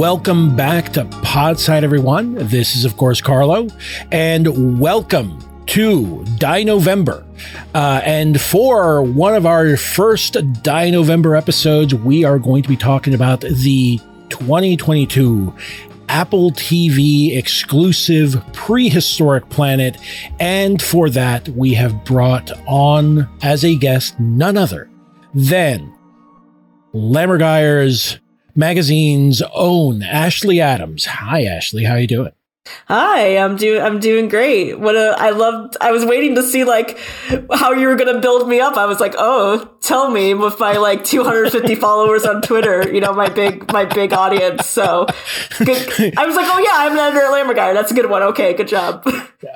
Welcome back to Podside, everyone. This is, of course, Carlo, and welcome to Die November. Uh, and for one of our first Die November episodes, we are going to be talking about the 2022 Apple TV exclusive prehistoric planet. And for that, we have brought on as a guest none other than Lammergeyer's magazine's own Ashley Adams. Hi, Ashley. How you doing? Hi, I'm doing I'm doing great. What a I loved I was waiting to see like how you were gonna build me up. I was like, oh, tell me with my like 250 followers on Twitter, you know, my big my big audience. So good. I was like, oh yeah, I'm an editor at. That's a good one. Okay, good job.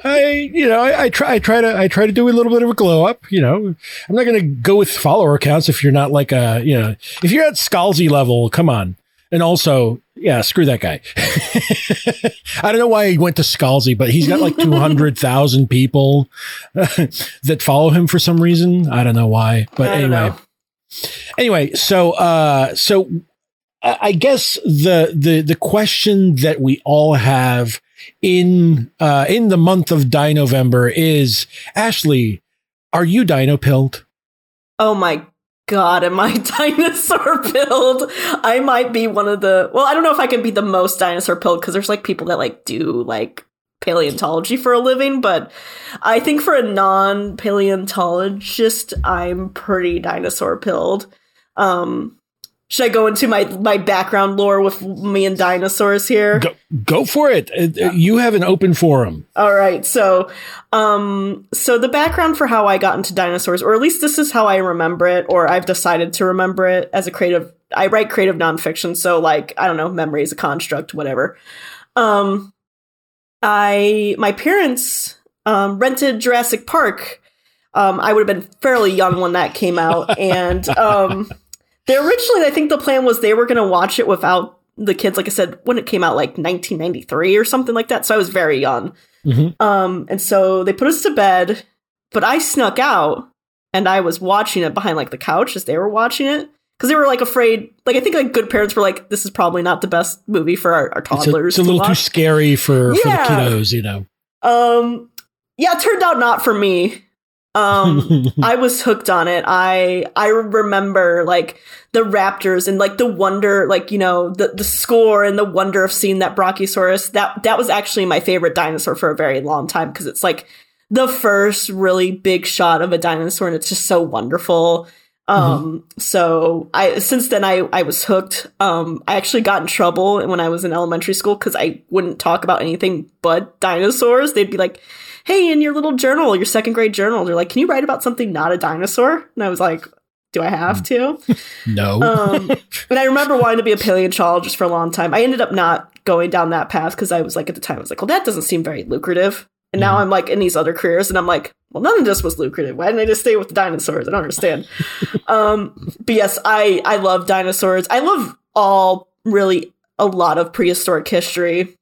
I you know, I, I try I try to I try to do a little bit of a glow up, you know. I'm not gonna go with follower counts if you're not like a you know if you're at Scalzi level, come on. And also, yeah, screw that guy. I don't know why he went to Scalzi, but he's got like 200,000 people that follow him for some reason. I don't know why, but anyway. know. Anyway, so uh so I I guess the the the question that we all have in uh in the month of Die November is Ashley, are you dino pilled? Oh my god, am I dinosaur pilled? I might be one of the well, I don't know if I can be the most dinosaur pilled because there's like people that like do like paleontology for a living, but I think for a non paleontologist, I'm pretty dinosaur pilled. Um should I go into my my background lore with me and dinosaurs here? Go, go for it. Uh, uh, You have an open forum. All right. So, um, so the background for how I got into dinosaurs, or at least this is how I remember it, or I've decided to remember it as a creative. I write creative nonfiction, so like I don't know, memory is a construct, whatever. Um, I my parents um, rented Jurassic Park. Um, I would have been fairly young when that came out, and um, they originally, I think the plan was they were going to watch it without the kids. Like I said, when it came out, like 1993 or something like that. So I was very young. Mhm. Um, and so they put us to bed, but I snuck out and I was watching it behind like the couch as they were watching it because they were like afraid. Like I think like good parents were like, "This is probably not the best movie for our, our It's a, toddlers." it's a to little too scary for, for the kiddos, you know. Um, yeah, it turned out not for me. Um, I was hooked on it. I I remember like the raptors and like the wonder, like you know the the score and the wonder of seeing that Brachiosaurus. That that was actually my favorite dinosaur for a very long time because it's like the first really big shot of a dinosaur and it's just so wonderful. Um, so I since then I I was hooked. Um, I actually got in trouble when I was in elementary school because I wouldn't talk about anything but dinosaurs. They'd be like, "Hey, in your little journal, your second grade journal, they're like, can you write about something not a dinosaur?" And I was like, "Do I have to?" no. um, and I remember wanting to be a paleontologist for a long time. I ended up not going down that path because I was like, at the time, I was like, well, that doesn't seem very lucrative. And now Mhm. I'm like in these other careers, and I'm like, well, none of this was lucrative. Why didn't I just stay with the dinosaurs? I don't understand. um, but yes, I I love dinosaurs. I love all really a lot of prehistoric history.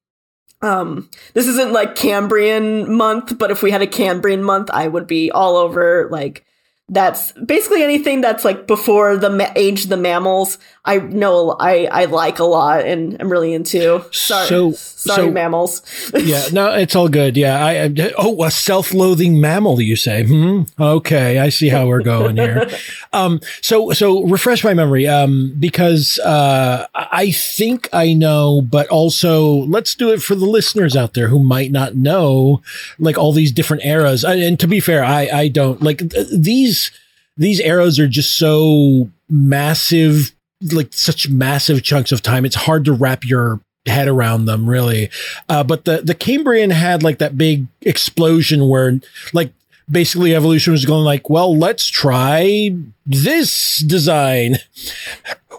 Um, this isn't like Cambrian month, but if we had a Cambrian month, I would be all over like that's basically anything that's like before the ma- age the mammals. I know I I like a lot and I'm really into. Sorry, So- sorry, so- mammals. yeah, no, it's all good. Yeah, I, I oh, a self-loathing mammal, you say? Hmm. Okay, I see how we're going here. um, so so refresh my memory, um, because uh, I think I know, but also let's do it for the listeners out there who might not know, like all these different eras. And, and to be fair, I I don't like th- these these eras are just so massive like such massive chunks of time. It's hard to wrap your head around them really. Uh, but the, the Cambrian had like that big explosion where like basically evolution was going like, well, let's try this design.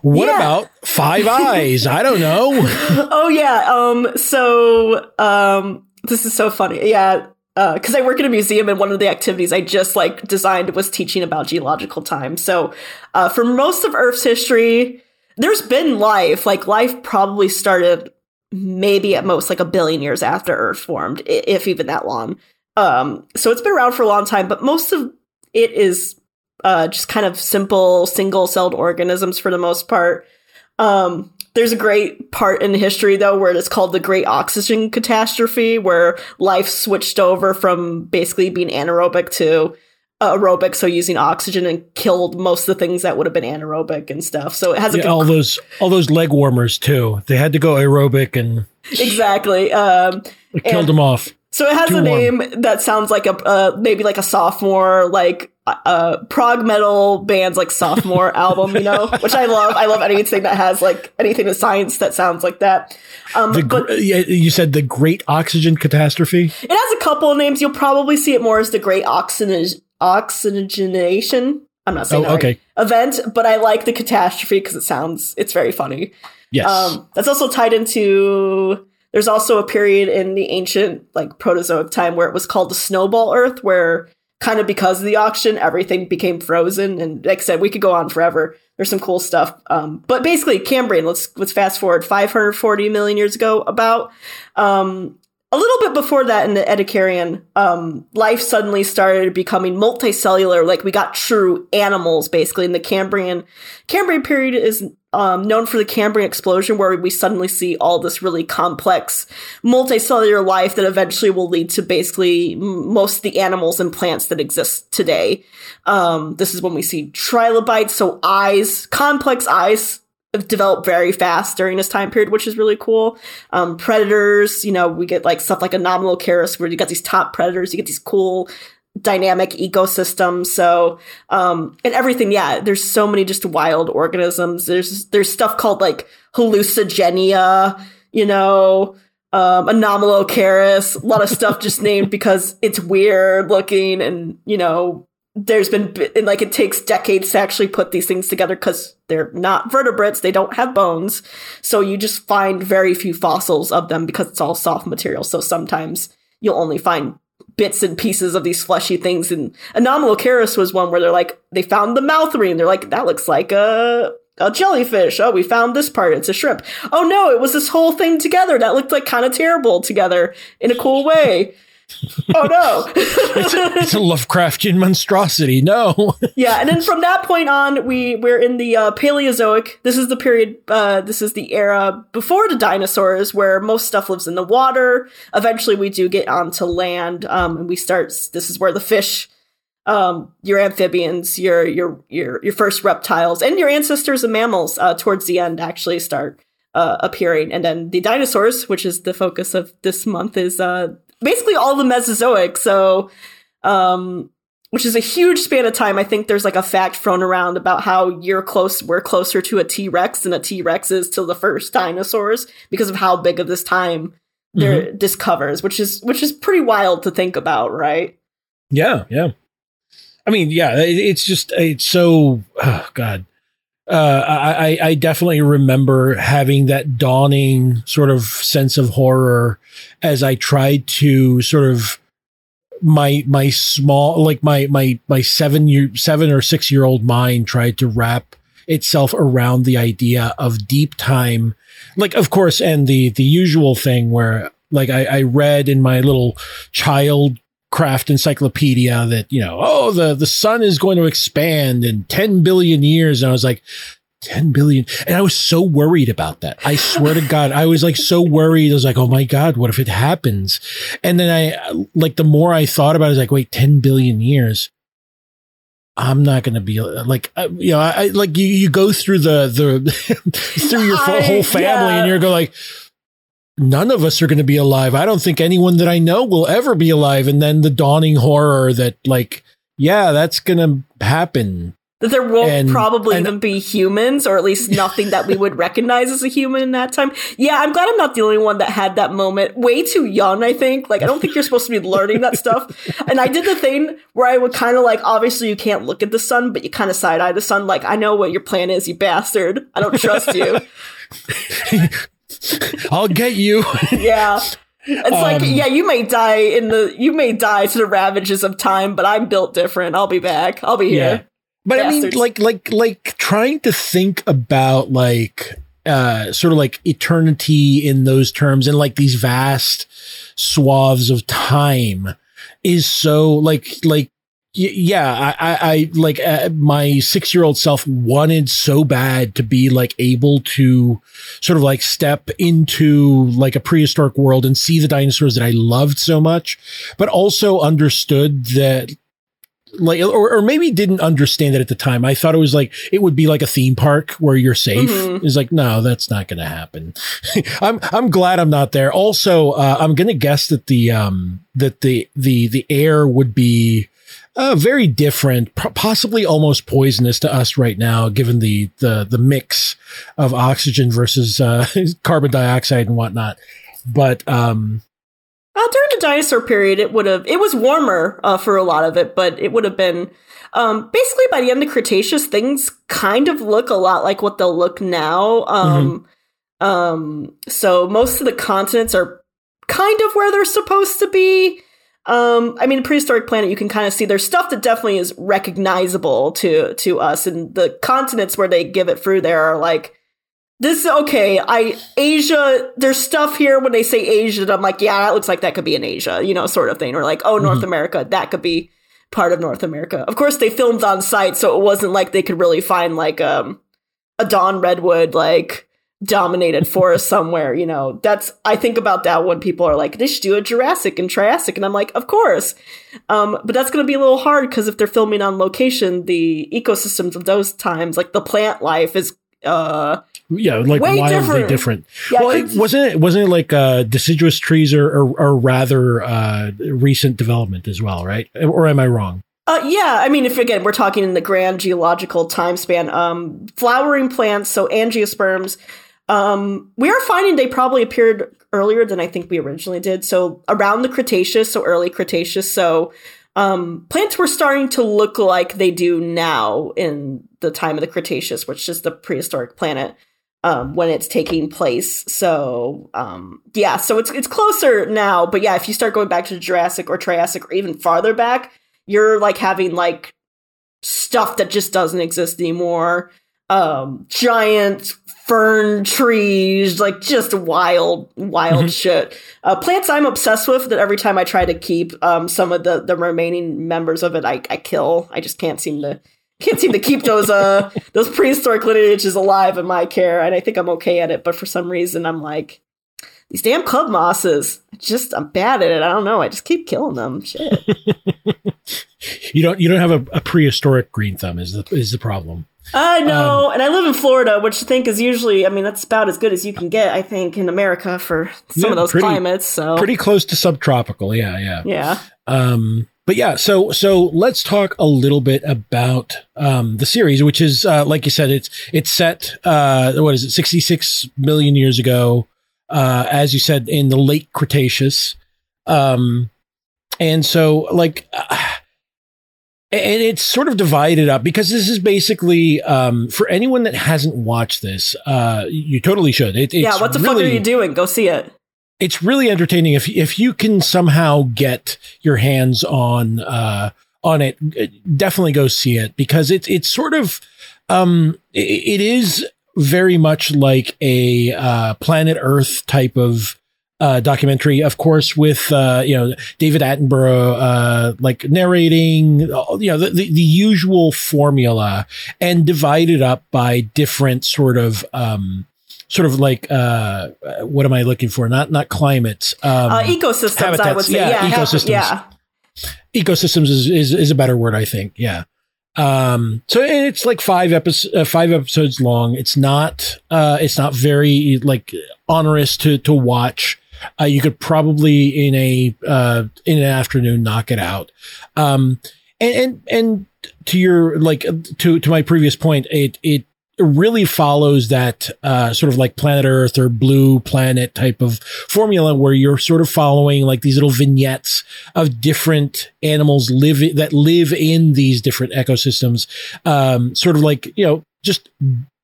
What Yeah. about five eyes? I don't know. oh yeah. Um. So um. This is so funny. Yeah. Because I work in a museum, and one of the activities I just like designed was teaching about geological time. So, uh, for most of Earth's history, there's been life. Like life probably started maybe at most like a billion years after Earth formed, if even that long. Um. So it's been around for a long time, but most of it is uh, just kind of simple single-celled organisms for the most part. Um, there's a great part in history though where it's called the Great Oxygen Catastrophe, where life switched over from basically being anaerobic to aerobic, so using oxygen and killed most of the things that would have been anaerobic and stuff. So it has Yeah, a all those all those leg warmers too. They had to go aerobic and exactly. Um, it killed them off. So it has Too a warm. name that sounds like a uh, maybe like a sophomore like uh prog metal band's like sophomore album, you know, which I love. I love anything that has like anything in science that sounds like that. Um, The but you said the Great Oxygen Catastrophe. it has a couple of names. You'll probably see it more as the Great Oxygen Oxygenation. I'm not saying Oh, that okay. right, event, but I like the catastrophe because it sounds it's very funny. Yes. Um, that's also tied into. There's also a period in the ancient, like Proterozoic time, where it was called the Snowball Earth, where kind of because of the auction, everything became frozen. And like I said, we could go on forever. There's some cool stuff. Um, but basically, Cambrian. Let's let's fast forward 540 million years ago. About um, a little bit before that, in the Ediacaran, um, life suddenly started becoming multicellular. Like we got true animals, basically. In the Cambrian, Cambrian period is um, known for the Cambrian explosion, where we suddenly see all this really complex multicellular life that eventually will lead to basically most of the animals and plants that exist today. Um, this is when we see trilobites, so eyes, complex eyes develop very fast during this time period, which is really cool. Um, predators, you know, we get like stuff like Anomalocaris, where you got these top predators, you get these cool dynamic ecosystems. So, um, and everything, yeah, there's so many just wild organisms. There's, there's stuff called like hallucigenia, you know, um, Anomalocaris, a lot of stuff just named because it's weird looking and, you know, there's been and like it takes decades to actually put these things together because they're not vertebrates they don't have bones so you just find very few fossils of them because it's all soft material so sometimes you'll only find bits and pieces of these fleshy things and anomalocaris was one where they're like they found the mouth ring they're like that looks like a a jellyfish. Oh, we found this part. It's a shrimp. Oh no, it was this whole thing together that looked like kind of terrible together in a cool way. oh no. it's, a, it's a Lovecraftian monstrosity. No. yeah, and then from that point on, we we're in the uh, Paleozoic. This is the period. Uh, this is the era before the dinosaurs, where most stuff lives in the water. Eventually, we do get onto land, um, and we start. This is where the fish, um, your amphibians, your your your your first reptiles, and your ancestors and mammals uh, towards the end actually start uh, appearing, and then the dinosaurs, which is the focus of this month, is uh, basically all the Mesozoic. So. Um, which is a huge span of time. I think there's like a fact thrown around about how you're close, we're closer to a T Rex than a T Rex is to the first dinosaurs because of how big of this time there this covers, which is which is pretty wild to think about, right? Yeah, yeah. I mean, yeah, it, it's just it's so oh god. Uh, I I- definitely remember having that dawning sort of sense of horror as I tried to sort of my my small like my my my seven year seven or six year old mind tried to wrap itself around the idea of deep time. Like of course and the the usual thing where like I, I read in my little child craft encyclopedia that you know oh the the sun is going to expand in 10 billion years. And i was like 10 billion. And i was so worried about that. I swear to god i was like so worried. I was like oh my god what if it happens? And then i like the more i thought about it i was like wait 10 billion years? I'm not going to be like uh, you know I, I like you you go through the the through your I- whole family yeah. and you're going like none of us are going to be alive. I don't think anyone that I know will ever be alive. And then the dawning horror that, like, yeah, that's going to happen. That there won't And- probably and- even be humans, or at least nothing that we would recognize as a human in that time. Yeah, I'm glad I'm not the only one that had that moment. Way too young, I think. Like, I don't think you're supposed to be learning that stuff. And I did the thing where I would kind of like, obviously, you can't look at the sun, but you kind of side eye the sun. Like, I know what your plan is, you bastard. I don't trust you. I'll get you. yeah. It's like, Um, yeah, you may die in the, you may die to the ravages of time, but I'm built different. I'll be back. I'll be Yeah. here. But I mean, like, like, like trying to think about like, uh, sort of like eternity in those terms and like these vast swaths of time is so like, like, yeah, I, I, I like uh, my six year old self wanted so bad to be like able to sort of like step into like a prehistoric world and see the dinosaurs that I loved so much, but also understood that like or, or maybe didn't understand it at the time. I thought it was like it would be like a theme park where you're safe. Mhm. it's like no that's not gonna happen. I'm i'm glad i'm not there. Also uh, i'm gonna guess that the um that the the the air would be uh, very different, po- possibly almost poisonous to us right now, given the the the mix of oxygen versus uh, carbon dioxide and whatnot. But um, Uh, during the dinosaur period, it would have it was warmer uh, for a lot of it, but it would have been um, basically by the end of Cretaceous, things kind of look a lot like what they'll look now. Um, um, so most of the continents are kind of where they're supposed to be. Um, I mean, prehistoric planet, you can kind of see there's stuff that definitely is recognizable to to us, and the continents where they give it through there are like this okay. I asia there's stuff here when they say asia that i'm like yeah that looks like that could be in asia you know sort of thing. Or like oh north america that could be part of north america. Of course they filmed on site so it wasn't like they could really find like um a dawn redwood like dominated forest somewhere you know that's i think about that when people are like they should do a jurassic and triassic and i'm like of course um, but that's going to be a little hard because if they're filming on location the ecosystems of those times like the plant life is uh yeah, like Way wildly different. different. Yeah, well, it, wasn't it wasn't it like uh, deciduous trees or or, or rather uh, recent development as well, right? Or am I wrong? Uh, yeah, I mean, if again we're talking in the grand geological time span, um, flowering plants, so angiosperms, um, we are finding they probably appeared earlier than I think we originally did. So around the Cretaceous, so early Cretaceous. So um, plants were starting to look like they do now in the time of the Cretaceous, which is the prehistoric planet um, when it's taking place. So um, yeah, so it's it's closer now. But yeah, if you start going back to Jurassic or Triassic or even farther back, you're like having like stuff that just doesn't exist anymore. Um, giant fern trees, like just wild, wild Mhm. shit. Uh, plants I'm obsessed with that every time I try to keep um, some of the, the remaining members of it, I, I kill. I just can't seem to can't seem to keep those uh those prehistoric lineages alive in my care, and I think I'm okay at it. But for some reason, I'm like these damn club mosses. I Just I'm bad at it. I don't know. I just keep killing them. Shit. You don't you don't have a, a prehistoric green thumb is the is the problem. I know, and I live in Florida, which I think is usually, I mean, that's about as good as you can get, I think, in America for some Yeah, of those pretty- climates. So, Pretty close to subtropical, yeah, yeah. yeah. Um, but yeah, so so let's talk a little bit about um, the series, which is uh, like you said, it's it's set. Uh, what is it? Sixty six million years ago, uh, as you said, in the late Cretaceous. Um, and so like. Uh, and it's sort of divided up because this is basically um, for anyone that hasn't watched this, uh, you totally should. It, it's yeah, what the fuck are you doing? Go see it. it's really entertaining if if you can somehow get your hands on uh on it uh, definitely go see it because it's it's sort of um i it is very much like a uh planet earth type of uh, documentary, of course, with uh, you know David Attenborough, uh, like narrating, uh, you know the, the, the usual formula, and divided up by different sort of um, sort of like uh, what am I looking for? Not not climates. Um, uh, ecosystems, I would say. yeah, Yeah, ecosystems. yeah. ecosystems is, is is a better word, I think. Yeah. Um, so it's like five episodes, uh, five episodes long. It's not, uh, it's not very like onerous to, to watch. Uh, you could probably in a, uh, in an afternoon knock it out. Um, and, and, and to your like to to my previous point, it it really follows that uh, sort of like planet Earth or blue planet type of formula where you're sort of following like these little vignettes of different animals live that live in these different ecosystems, um, sort of like you know just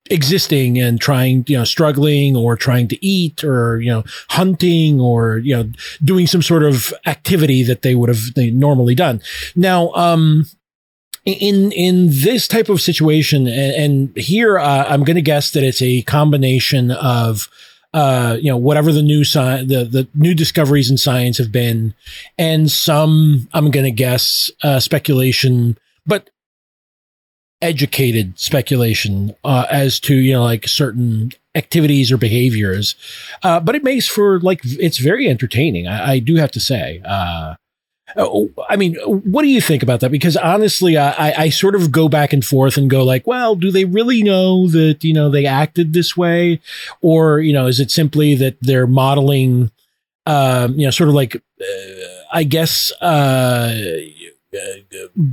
existing and trying, you know, struggling or trying to eat or, you know, hunting or, you know, doing some sort of activity that they would have normally done. Now, um, in in this type of situation, and, and here uh, I'm going to guess that it's a combination of uh, you know, whatever the new sci- the the new discoveries in science have been, and some I'm going to guess uh, speculation, but educated speculation uh, as to you know like certain activities or behaviors uh, but it makes for like it's very entertaining i, I do have to say uh, oh, I mean, what do you think about that? Because honestly, I, I sort of go back and forth and go like, well, do they really know that, you know, they acted this way? Or, you know, is it simply that they're modeling, um, you know, sort of like, uh, I guess, uh,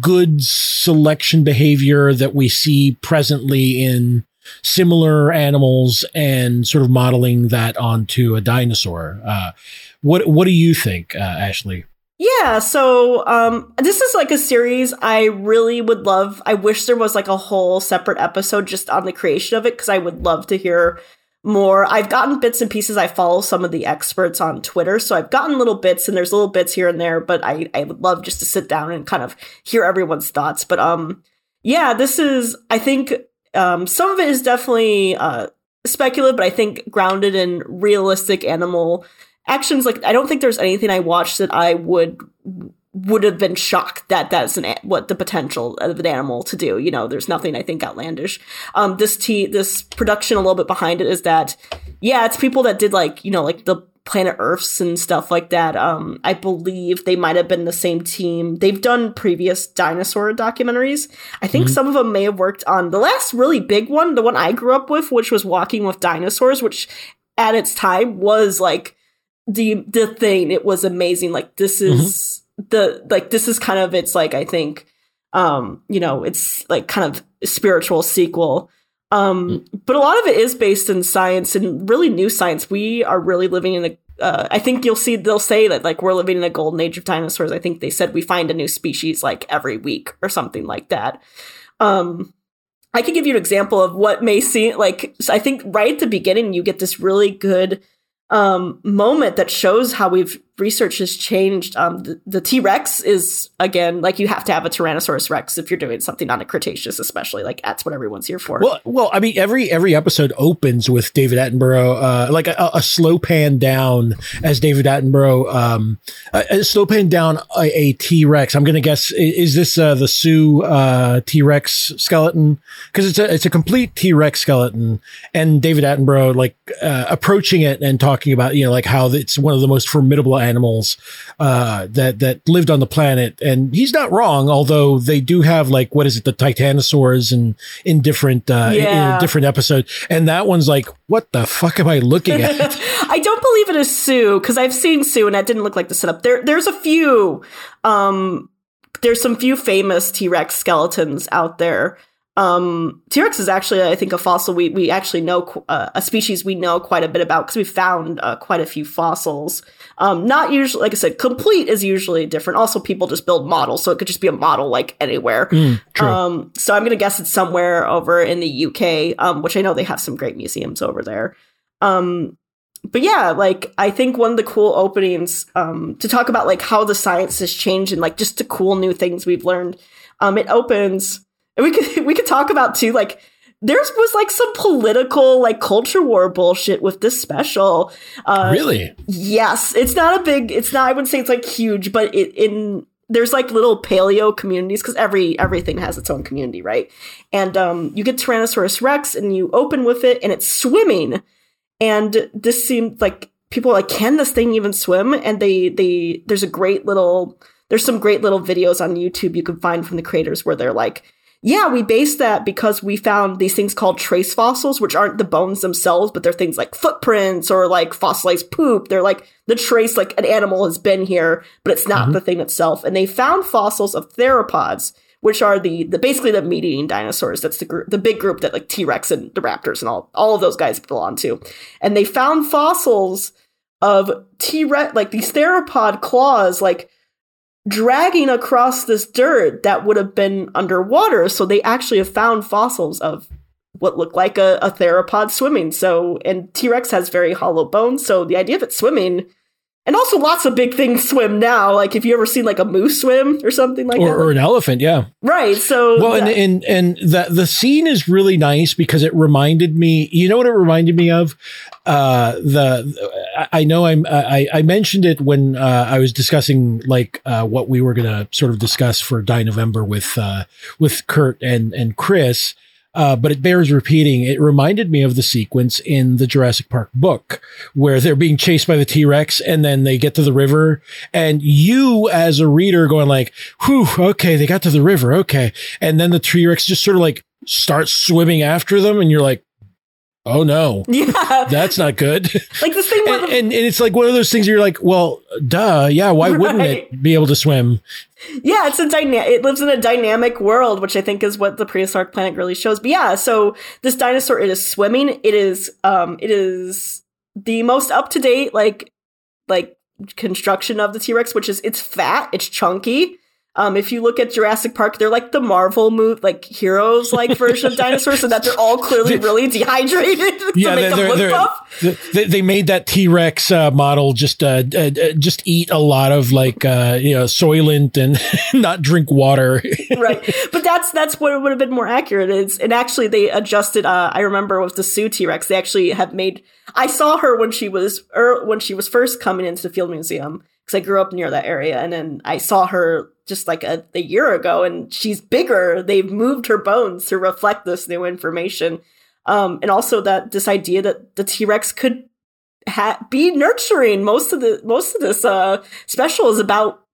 good selection behavior that we see presently in similar animals and sort of modeling that onto a dinosaur. Uh, what what do you think, uh, Ashley? Yeah, so um, this is like a series I really would love. I wish there was like a whole separate episode just on the creation of it because I would love to hear more. I've gotten bits and pieces. I follow some of the experts on Twitter, so I've gotten little bits and there's little bits here and there, but I, I would love just to sit down and kind of hear everyone's thoughts. But um yeah, this is I think um some of it is definitely uh speculative, but I think grounded in realistic animal actions. Like I don't think there's anything I watched that I would would have been shocked that that's an what the potential of an animal to do. You know, there's nothing I think outlandish. Um, this t this production a little bit behind it is that, yeah, it's people that did like you know like the planet Earths and stuff like that. Um, I believe they might have been the same team. They've done previous dinosaur documentaries. I think mm-hmm. some of them may have worked on the last really big one, the one I grew up with, which was Walking with Dinosaurs, which at its time was like the the thing. It was amazing. Like this is. Mm-hmm the like this is kind of it's like I think um you know it's like kind of spiritual sequel um mm. but a lot of it is based in science and really new science we are really living in a uh, I think you'll see they'll say that like we're living in a golden age of dinosaurs. I think they said we find a new species like every week or something like that. Um, I can give you an example of what may seem like. I think right at the beginning you get this really good um, moment that shows how we've research has changed. Um, the, T Rex is again like you have to have a Tyrannosaurus Rex if you're doing something on a Cretaceous, especially like that's what everyone's here for. Well, well, I mean every every episode opens with David Attenborough, uh, like a, a, slow pan down as David Attenborough, um, a, a slow pan down a, a T Rex. I'm gonna guess is this uh, the Sue uh, T Rex skeleton because it's a it's a complete T Rex skeleton, and David Attenborough like uh, approaching it and talking about you know like how it's one of the most formidable animals uh, that that lived on the planet, and he's not wrong. Although they do have like what is it, the Titanosaurs, and in, in different uh, yeah. in, in different episodes, and that one's like, what the fuck am I looking at? I don't believe it is Sue because I've seen Sue, and that didn't look like the setup. There, there's a few. Um, there's some few famous T Rex skeletons out there. Um, T Rex is actually, I think, a fossil we we actually know uh, a species we know quite a bit about because we found uh, quite a few fossils. Um, not usually, like I said, complete is usually different. Also, people just build models, so it could just be a model like anywhere. Mm, um, so I'm gonna guess it's somewhere over in the UK, um, which I know they have some great museums over there. Um, but yeah, like I think one of the cool openings um, to talk about like how the science has changed and like just the cool new things we've learned. Um, it opens and we could we could talk about too like there was like some political like culture war bullshit with this special. Uh, really? Yes, it's not a big. It's not. I wouldn't say it's like huge, but it in there's like little paleo communities because every everything has its own community, right? And um, you get Tyrannosaurus Rex, and you open with it, and it's swimming. And this seemed like people are like, can this thing even swim? And they they there's a great little there's some great little videos on YouTube you can find from the creators where they're like yeah, we based that because we found these things called trace fossils, which aren't the bones themselves, but they're things like footprints or like fossilized poop. They're like the trace, like an animal has been here, but it's not mm-hmm. the thing itself. And they found fossils of theropods, which are the, the basically the meat eating dinosaurs. That's the group, the big group that like T Rex and the raptors and all all of those guys belong to. And they found fossils of T Rex, like these theropod claws, like dragging across this dirt that would have been underwater. So they actually have found fossils of what looked like a, a theropod swimming. So, and T Rex has very hollow bones. So the idea of it swimming, and also lots of big things swim now. Like if you ever seen like a moose swim or something like or, that, or an elephant, yeah. right? So Well, and and and the the scene is really nice because it reminded me. You know what it reminded me of? Uh, the I- I know I'm I I mentioned it when uh, I was discussing like uh, what we were gonna sort of discuss for Die November with uh, with Kurt and and Chris. Uh, but it bears repeating. It reminded me of the sequence in the Jurassic Park book where they're being chased by the T Rex and then they get to the river and you as a reader going like, whew, okay, they got to the river. Okay. And then the T Rex just sort of like starts swimming after them and you're like, oh no, yeah, that's not good. like this thing and, and, and it's like one of those things where you're like, well, duh. Yeah. Why wouldn't it be able to swim? yeah, it's a dynamic. It lives in a dynamic world, which I think is what the prehistoric planet really shows. But yeah, so this dinosaur, it is swimming. It is, um, it is the most up to date, like, like construction of the T Rex, which is it's fat, it's chunky. Um, if you look at Jurassic Park, they're like the Marvel move, like heroes, like version of dinosaurs, so that they're all clearly really dehydrated to Yeah, make them they're, look they're, they're- they, they made that T Rex uh, model just uh, uh, just eat a lot of like uh, you know soylent and not drink water. right. But that's that's what would have been more accurate. Is and actually they adjusted uh i remember with the sue t-rex they actually have made i saw her when she was er, when she was first coming into the field museum because i grew up near that area and then i saw her just like a, a year ago and she's bigger. They've moved her bones to reflect this new information. Um and also that this idea that the t-rex could ha- be nurturing. Most of the most of this uh special is about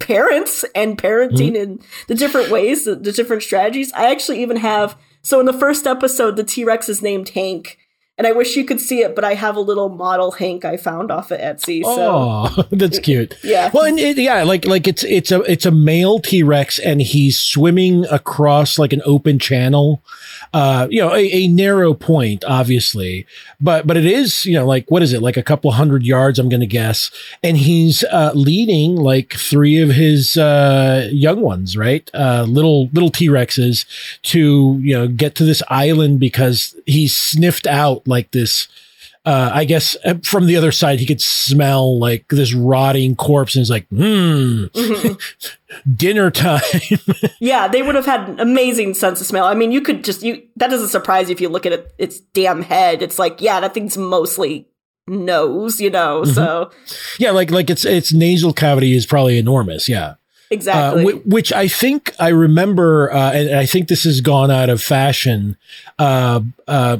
parents and parenting and the different ways, the, the different strategies. I actually even have so in the first episode, the T Rex is named Hank, and I wish you could see it, but I have a little model Hank I found off of Etsy. So Oh, that's cute. yeah, Well, and it, yeah, like like it's it's a it's a male T Rex, and he's swimming across like an open channel, uh, you know, a, a narrow point, obviously, but but it is you know like what is it? Like a couple hundred yards, I'm gonna guess, and he's uh, leading like three of his uh, young ones, right, uh, little little T Rexes, to you know get to this island because he sniffed out like this uh, I guess uh, from the other side, he could smell like this rotting corpse and he's like, hmm, Mhm. dinner time. yeah, they would have had an amazing sense of smell. I mean, you could just you that doesn't surprise you if you look at it, its damn head. It's like yeah, that thing's mostly nose, you know. So yeah, like, like its, its nasal cavity is probably enormous. Yeah. Uh, exactly. which I think I remember, uh, and I think this has gone out of fashion, uh, uh,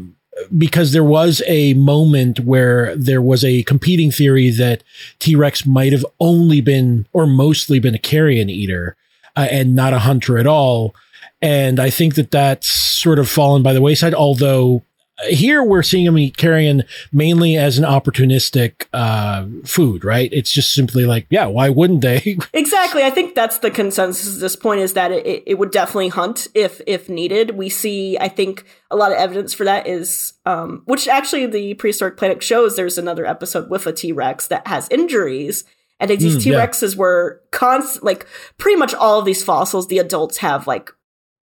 because there was a moment where there was a competing theory that T Rex might have only been or mostly been a carrion eater uh, and not a hunter at all. And I think that that's sort of fallen by the wayside, although here we're seeing him eat carrion mainly as an opportunistic uh, food, right? It's just simply like, yeah, why wouldn't they? Exactly. I think that's the consensus at this point is that it, it, would definitely hunt if if needed. We see, I think, a lot of evidence for that is, um, which actually the prehistoric planet shows. There's another episode with a T Rex that has injuries, and these Mm, T yeah. Rexes were constant. Like pretty much all of these fossils, the adults have like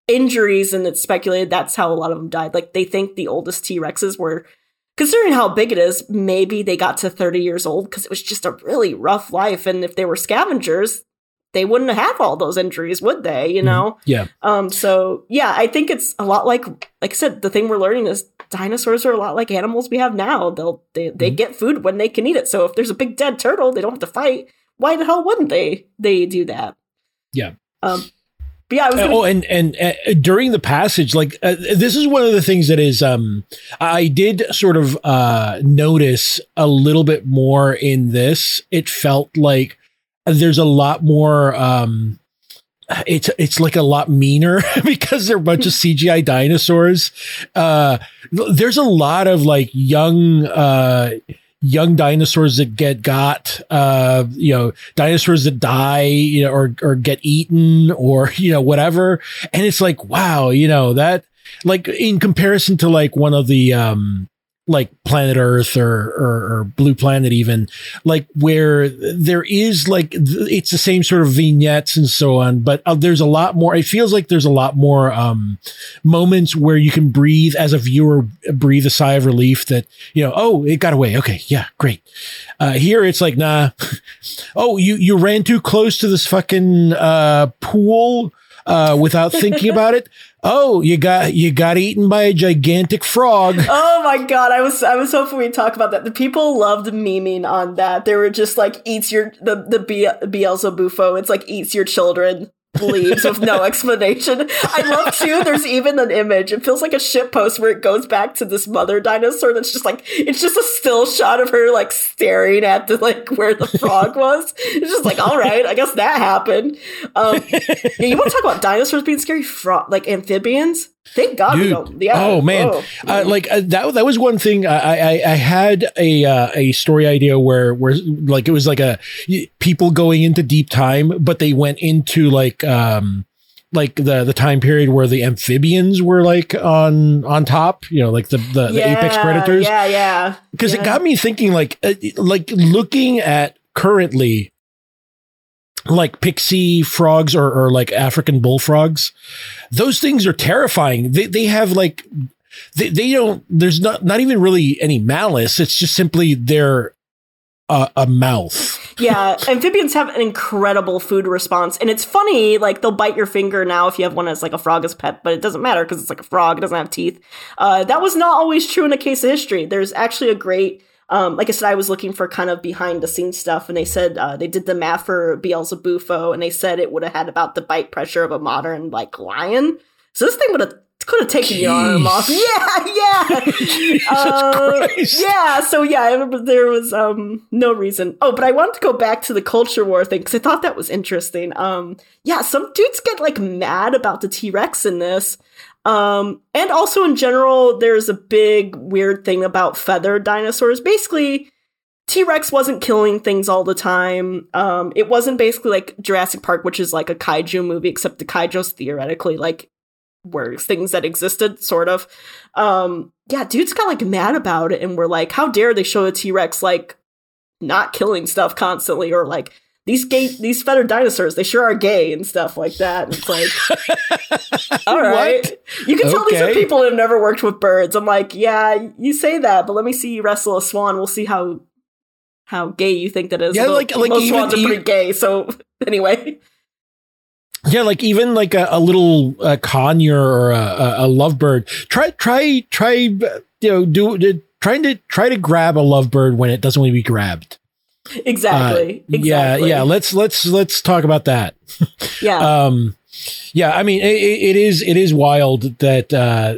injuries, and it's speculated that's how a lot of them died. Like they think the oldest T Rexes were. Considering how big it is, maybe they got to 30 years old because it was just a really rough life. And if they were scavengers, they wouldn't have all those injuries, would they? You know? yeah. Um, so yeah, I think it's a lot like like I said, the thing we're learning is dinosaurs are a lot like animals we have now. They'll they, they Mhm. get food when they can eat it. So if there's a big dead turtle, they don't have to fight. Why the hell wouldn't they they do that? Yeah. Um but yeah, I was Uh, gonna, oh, and and uh, during the passage, like uh, this is one of the things that is, um, I did sort of uh, notice a little bit more in this. It felt like there's a lot more. Um, it's it's like a lot meaner because they're a bunch of CGI dinosaurs. Uh, there's a lot of like young. Uh, young dinosaurs that get got, uh, you know, dinosaurs that die, you know, or, or get eaten or, you know, whatever. And it's like, wow, you know, that, like in comparison to like one of the, um, like planet earth or, or, or blue planet even like where there is like it's the same sort of vignettes and so on but uh, there's a lot more it feels like there's a lot more um moments where you can breathe as a viewer breathe a sigh of relief that you know oh it got away. Okay. Yeah. Great. Uh here it's like nah. Oh you you ran too close to this fucking uh pool uh, without thinking about it. Oh, you got you got eaten by a gigantic frog. Oh my god, I was I was hoping we'd talk about that. The people loved memeing on that. They were just like eats your the the Beelzebufo. It's like eats your children leaves with no explanation. I love too. There's even an image. It feels like a ship post where it goes back to this mother dinosaur. That's just like it's just a still shot of her like staring at the like where the frog was. It's just like all right, I guess that happened. Um, yeah, you want to talk about dinosaurs being scary? Frog like amphibians. Thank God Dude, we don't. Yeah. Oh man, oh, uh, like uh, that. That was one thing. I I, I had a uh, a story idea where where like it was like a people going into deep time, but they went into like um like the the time period where the amphibians were like on on top. You know, like the the, the yeah, apex predators. Yeah, yeah. Because yeah. it got me thinking. Like uh, like looking at currently like pixie frogs or, or like African bullfrogs. Those things are terrifying. They, they have like, they, they don't, there's not, not even really any malice. It's just simply they're a, a mouth. yeah, amphibians have an incredible food response, and it's funny. Like they'll bite your finger now if you have one as like a frog as pet, but it doesn't matter because it's like a frog. It doesn't have teeth. Uh, that was not always true in a case of history. There's actually a great um, like I said, I was looking for kind of behind the scenes stuff, and they said uh, they did the math for Beelzebufo, and they said it would have had about the bite pressure of a modern like lion. So this thing would have could have taken Jeez. your arm off. Yeah, yeah, uh, yeah. So yeah, I remember there was um no reason. Oh, but I wanted to go back to the culture war thing because I thought that was interesting. Um, yeah, some dudes get like mad about the T Rex in this. Um, and also in general, there's a big weird thing about feathered dinosaurs. Basically, T Rex wasn't killing things all the time. Um, it wasn't basically like Jurassic Park, which is like a kaiju movie, except the kaiju's theoretically like were things that existed, sort of. Um, yeah, dudes got like mad about it and were like, how dare they show a T Rex like not killing stuff constantly or like these gay these feathered dinosaurs they sure are gay and stuff like that and it's like all right what? you can tell okay. these are people who have never worked with birds i'm like yeah you say that but let me see you wrestle a swan we'll see how how gay you think that is yeah like like most swans are pretty gay so anyway yeah, like even like a, a little uh, conure or a, a, lovebird. Try, try, try. You know, do, do trying to try to grab a lovebird when it doesn't want to be grabbed. Exactly. Uh, exactly. Yeah, yeah. Let's let's let's talk about that. yeah. Um, yeah. I mean, it, it is it is wild that uh,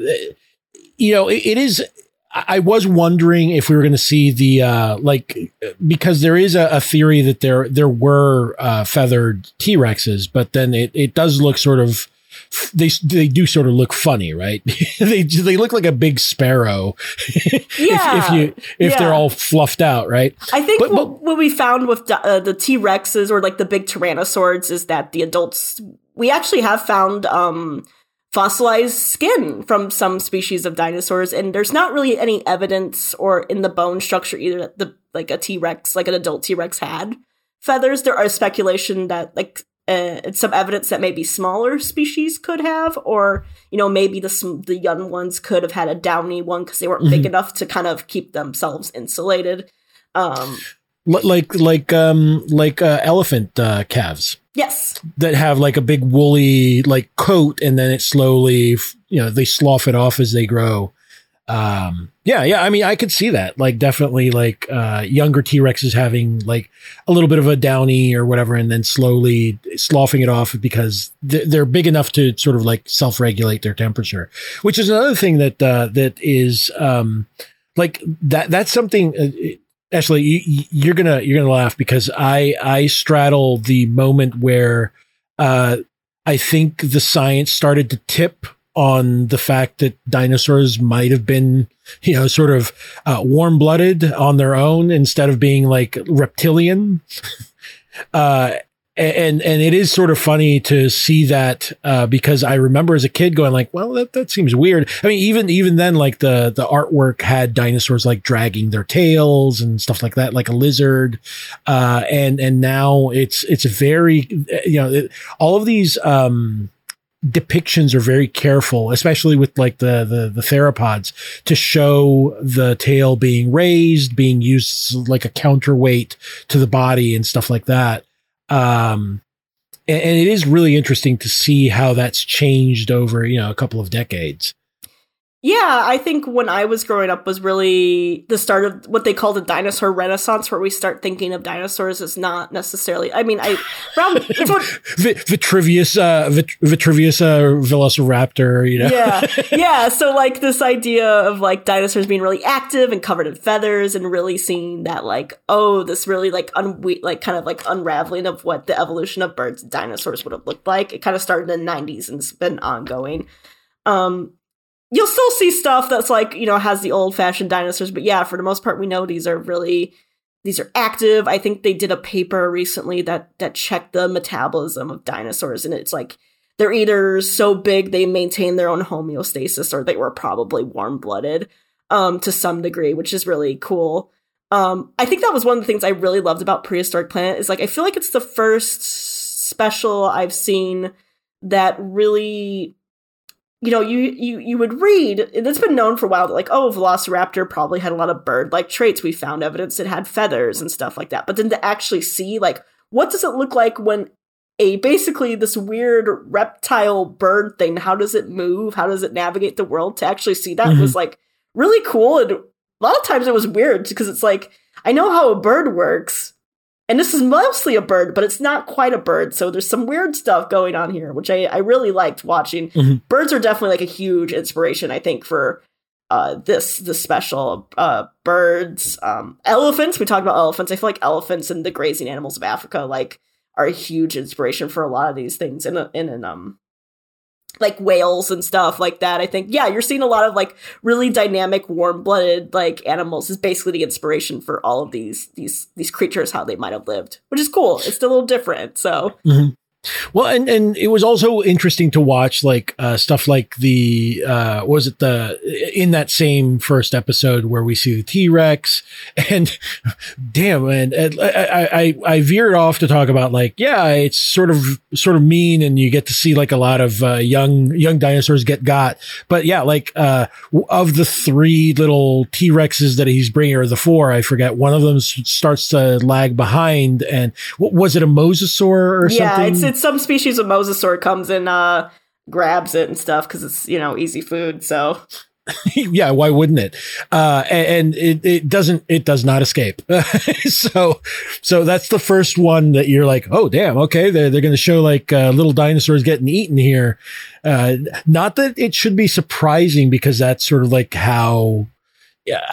you know it, it is. I was wondering if we were going to see the uh, like because there is a, a, theory that there there were uh, feathered T Rexes, but then it, it does look sort of they they do sort of look funny, right? they they look like a big sparrow. yeah, if, if, you if yeah. they're all fluffed out, right? I think but, what, what, we found with uh, the T Rexes or like the big tyrannosaurs is that the adults we actually have found um, fossilized skin from some species of dinosaurs, and there's not really any evidence or in the bone structure either that the like a T Rex, like an adult T Rex, had feathers. There are speculation that like uh, some evidence that maybe smaller species could have, or you know maybe the the young ones could have had a downy one because they weren't mm-hmm. big enough to kind of keep themselves insulated. Um, like like um like uh, elephant uh, calves. Yes, that have like a big woolly like coat, and then it slowly you know they slough it off as they grow. Um, yeah, yeah. I mean, I could see that. Like, definitely, like uh, younger T Rexes having like a little bit of a downy or whatever, and then slowly sloughing it off because th- they're big enough to sort of like self regulate their temperature. Which is another thing that uh, that is um, like that. That's something. Uh, Ashley, you, you're gonna you're gonna laugh because I I straddle the moment where uh, I think the science started to tip on the fact that dinosaurs might have been, you know, sort of uh, warm blooded on their own instead of being like reptilian. uh, and and it is sort of funny to see that uh, because I remember as a kid going like, well, that, that seems weird. I mean, even even then, like the the artwork had dinosaurs like dragging their tails and stuff like that, like a lizard. Uh, and and now it's it's very you know it, all of these um, depictions are very careful, especially with like the, the the theropods, to show the tail being raised, being used like a counterweight to the body and stuff like that. Um, and, and it is really interesting to see how that's changed over you know a couple of decades. Yeah, I think when I was growing up was really the start of what they call the dinosaur renaissance, where we start thinking of dinosaurs as not necessarily. I mean, I around Vitruvius, uh, Vit- Vitruvius uh, Velociraptor, you know. yeah, yeah. So like this idea of like dinosaurs being really active and covered in feathers, and really seeing that like oh, this really like un like kind of like unraveling of what the evolution of birds and dinosaurs would have looked like. It kind of started in the '90s and it's been ongoing. Um, you'll still see stuff that's like you know has the old fashioned dinosaurs but yeah for the most part we know these are really these are active. I think they did a paper recently that that checked the metabolism of dinosaurs and it's like they're either so big they maintain their own homeostasis or they were probably warm blooded um to some degree which is really cool. Um i think that was one of the things i really loved about prehistoric planet is like i feel like it's the first special i've seen that really you know, you you you would read. And it's been known for a while that like, oh, Velociraptor probably had a lot of bird-like traits. We found evidence it had feathers and stuff like that. But then to actually see like, what does it look like when a basically this weird reptile bird thing? How does it move? How does it navigate the world? To actually see that mm-hmm. was like really cool. And a lot of times it was weird because it's like I know how a bird works, and this is mostly a bird, but it's not quite a bird. So there's some weird stuff going on here, which I, I really liked watching. Mm-hmm. Birds are definitely like a huge inspiration, I think, for uh, this this special. Uh, birds, um, elephants. We talked about elephants. I feel like elephants and the grazing animals of Africa like are a huge inspiration for a lot of these things in a, in an um like whales and stuff like that. I think, yeah, you're seeing a lot of like really dynamic, warm blooded like animals is basically the inspiration for all of these these these creatures how they might have lived, which is cool. It's still a little different. So mm-hmm. Well, and and it was also interesting to watch like uh, stuff like the uh, was it the in that same first episode where we see the T Rex and damn, and, and I, I I veered off to talk about like yeah, it's sort of sort of mean, and you get to see like a lot of uh, young young dinosaurs get got, but yeah, like uh, of the three little T Rexes that he's bringing or the four, I forget, one of them starts to lag behind, and what was it a mosasaur or yeah, something? It's, some species of mosasaur comes and uh, grabs it and stuff because it's you know easy food. So yeah, why wouldn't it? Uh, and, and it, it doesn't, it does not escape. so, so that's the first one that you're like, oh, damn. Okay. They're, they're going to show like, uh, little dinosaurs getting eaten here. Uh, not that it should be surprising because that's sort of like how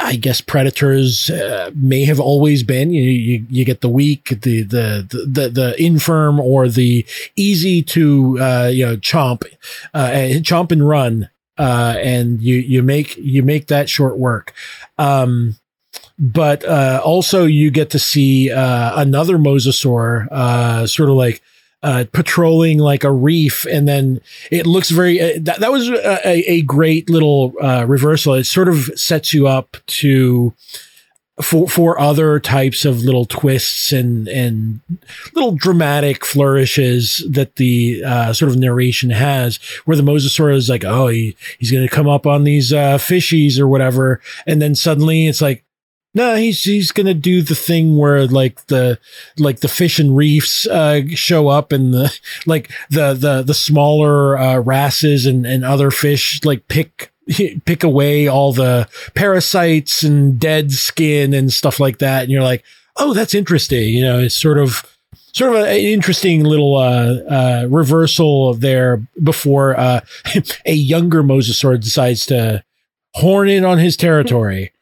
I guess predators uh, may have always been. You, you, you get the weak, the, the the the infirm, or the easy to uh, you know chomp, uh, chomp and run, uh, and you you make you make that short work. Um, but uh, also you get to see uh, another mosasaur, sort of like uh, patrolling like a reef, and then it looks very. Uh, that, that was a, a great little uh, reversal. It sort of sets you up to for for other types of little twists and and little dramatic flourishes that the uh, sort of narration has, where the mosasaur is like, oh, he, he's going to come up on these uh, fishies or whatever, and then suddenly it's like, no, he's he's gonna do the thing where like the like the fish and reefs uh, show up and the like the the the smaller uh, wrasses and and other fish like pick pick away all the parasites and dead skin and stuff like that, and you're like, oh, that's interesting. You know, it's sort of sort of an interesting little uh, uh, reversal there before uh, a younger mosasaur decides to horn in on his territory.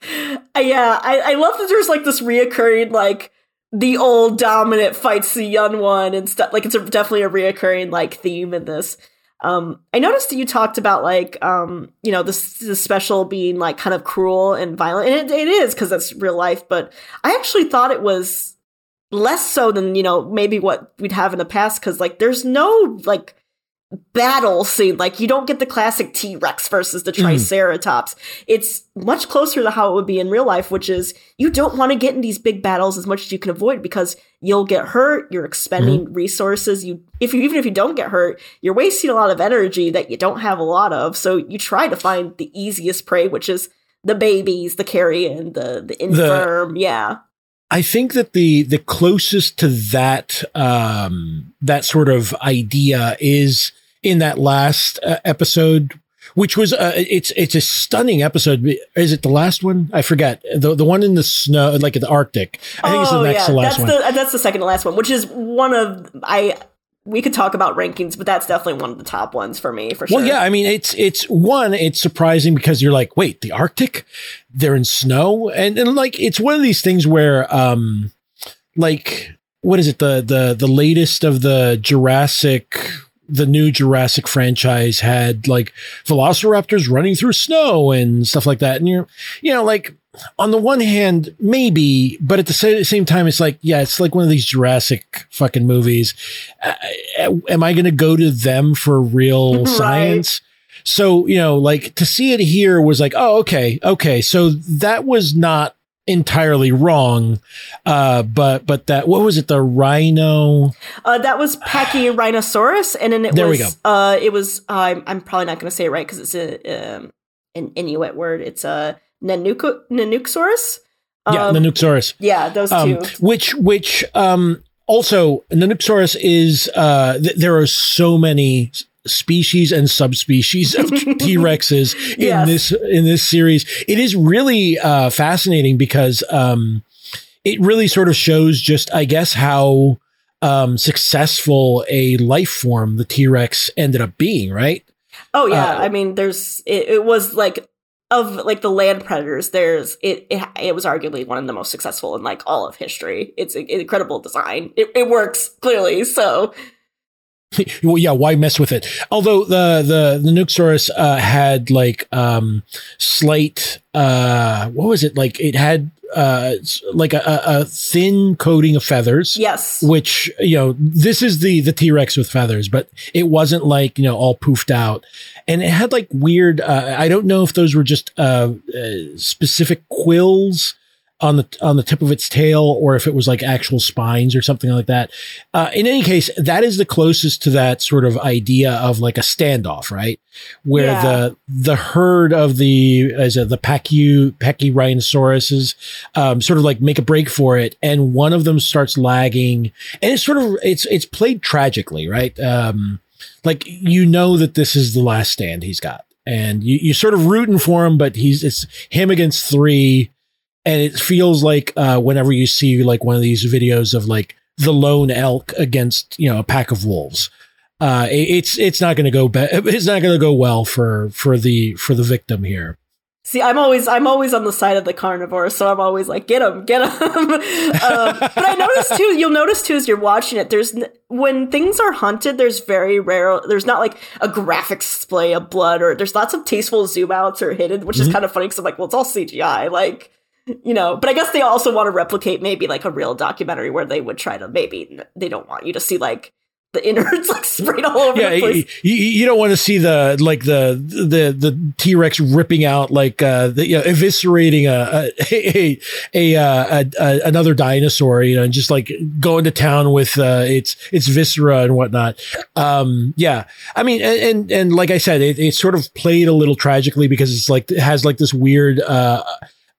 Yeah, I, I love that there's like this reoccurring like the old dominant fights the young one and stuff. Like it's a, definitely a reoccurring like theme in this. Um, I noticed that you talked about like um, you know this the special being like kind of cruel and violent, and it, it is because that's real life. But I actually thought it was less so than you know maybe what we'd have in the past because like there's no like battle scene. Like you don't get the classic T Rex versus the Triceratops. Mm. It's much closer to how it would be in real life, which is you don't want to get in these big battles as much as you can avoid because you'll get hurt. You're expending mm-hmm. resources. You if you even if you don't get hurt, you're wasting a lot of energy that you don't have a lot of. So you try to find the easiest prey, which is the babies, the carrion, the the infirm. The, yeah. I think that the the closest to that um, that sort of idea is in that last uh, episode, which was uh, it's it's a stunning episode. Is it the last one? I forget the the one in the snow, like the Arctic. I think oh, it's the oh, next yeah. to last that's one. The, that's the second to last one, which is one of I we could talk about rankings, but that's definitely one of the top ones for me for sure. Well, yeah, I mean, it's it's one, it's surprising because you're like, wait, the Arctic, they're in snow, and and like it's one of these things where, um, like what is it the the the latest of the Jurassic the new Jurassic franchise had like velociraptors running through snow and stuff like that. And you're, you know, like on the one hand, maybe, but at the same time, it's like, yeah, it's like one of these Jurassic fucking movies. Uh, am I going to go to them for real right. science? So, you know, like to see it here was like, oh, okay, okay. So that was not entirely wrong. Uh, but but that what was it? The rhino. Uh, that was Pachyrhinosaurus, and then it there was. We go. Uh, it was. Uh, I'm, I'm probably not going to say it right because it's a um, an Inuit word. It's a Nanuk Nanuqsaurus. Um, yeah, Nanuqsaurus. Yeah, those um, two. Which which um also Nanuqsaurus is uh th- there are so many species and subspecies of T Rexes in yes. this in this series. It is really uh, fascinating because um, it really sort of shows just, I guess, how um, successful a life form the T Rex ended up being. Right? Oh yeah, uh, I mean, there's it, it was like of like the land predators there's it, it, it was arguably one of the most successful in like all of history it's an incredible design it, it works clearly so well, yeah, why mess with it? Although the the the Nuxosaurus uh, had like um slight uh what was it like? It had uh like a, a thin coating of feathers. Yes, which you know this is the the T Rex with feathers, but it wasn't like you know all poofed out, and it had like weird. Uh, I don't know if those were just uh, uh specific quills on the on the tip of its tail or if it was like actual spines or something like that. Uh, in any case, that is the closest to that sort of idea of like a standoff, right? Where yeah. the the herd of the as a, the Pachy Pachyrhinosauruses um, sort of like make a break for it, and one of them starts lagging, and it's sort of it's it's played tragically, right? Um, like you know that this is the last stand he's got. And you, you're sort of rooting for him, but he's it's him against three and it feels like uh, whenever you see like one of these videos of like the lone elk against you know a pack of wolves uh, it, it's it's not going to go be- it's not going to go well for for the for the victim here See, I'm always I'm always on the side of the carnivore, so I'm always like, get him, get him. um, but I noticed too. You'll notice too as you're watching it. There's when things are hunted. There's very rare. There's not like a graphic display of blood, or there's lots of tasteful zoom outs or hidden, which mm-hmm. is kind of funny because I'm like, well, it's all CGI. Like, you know but i guess they also want to replicate maybe like a real documentary where they would try to maybe they don't want you to see like the innards like sprayed all over yeah, the place. You, you don't want to see the like the the the T Rex ripping out like uh the, you know, eviscerating a a, a, a, uh, a, another dinosaur, you know, and just like going to town with uh its its viscera and whatnot. Um, yeah, I mean, and and, and like I said, it, it sort of played a little tragically because it's like it has like this weird uh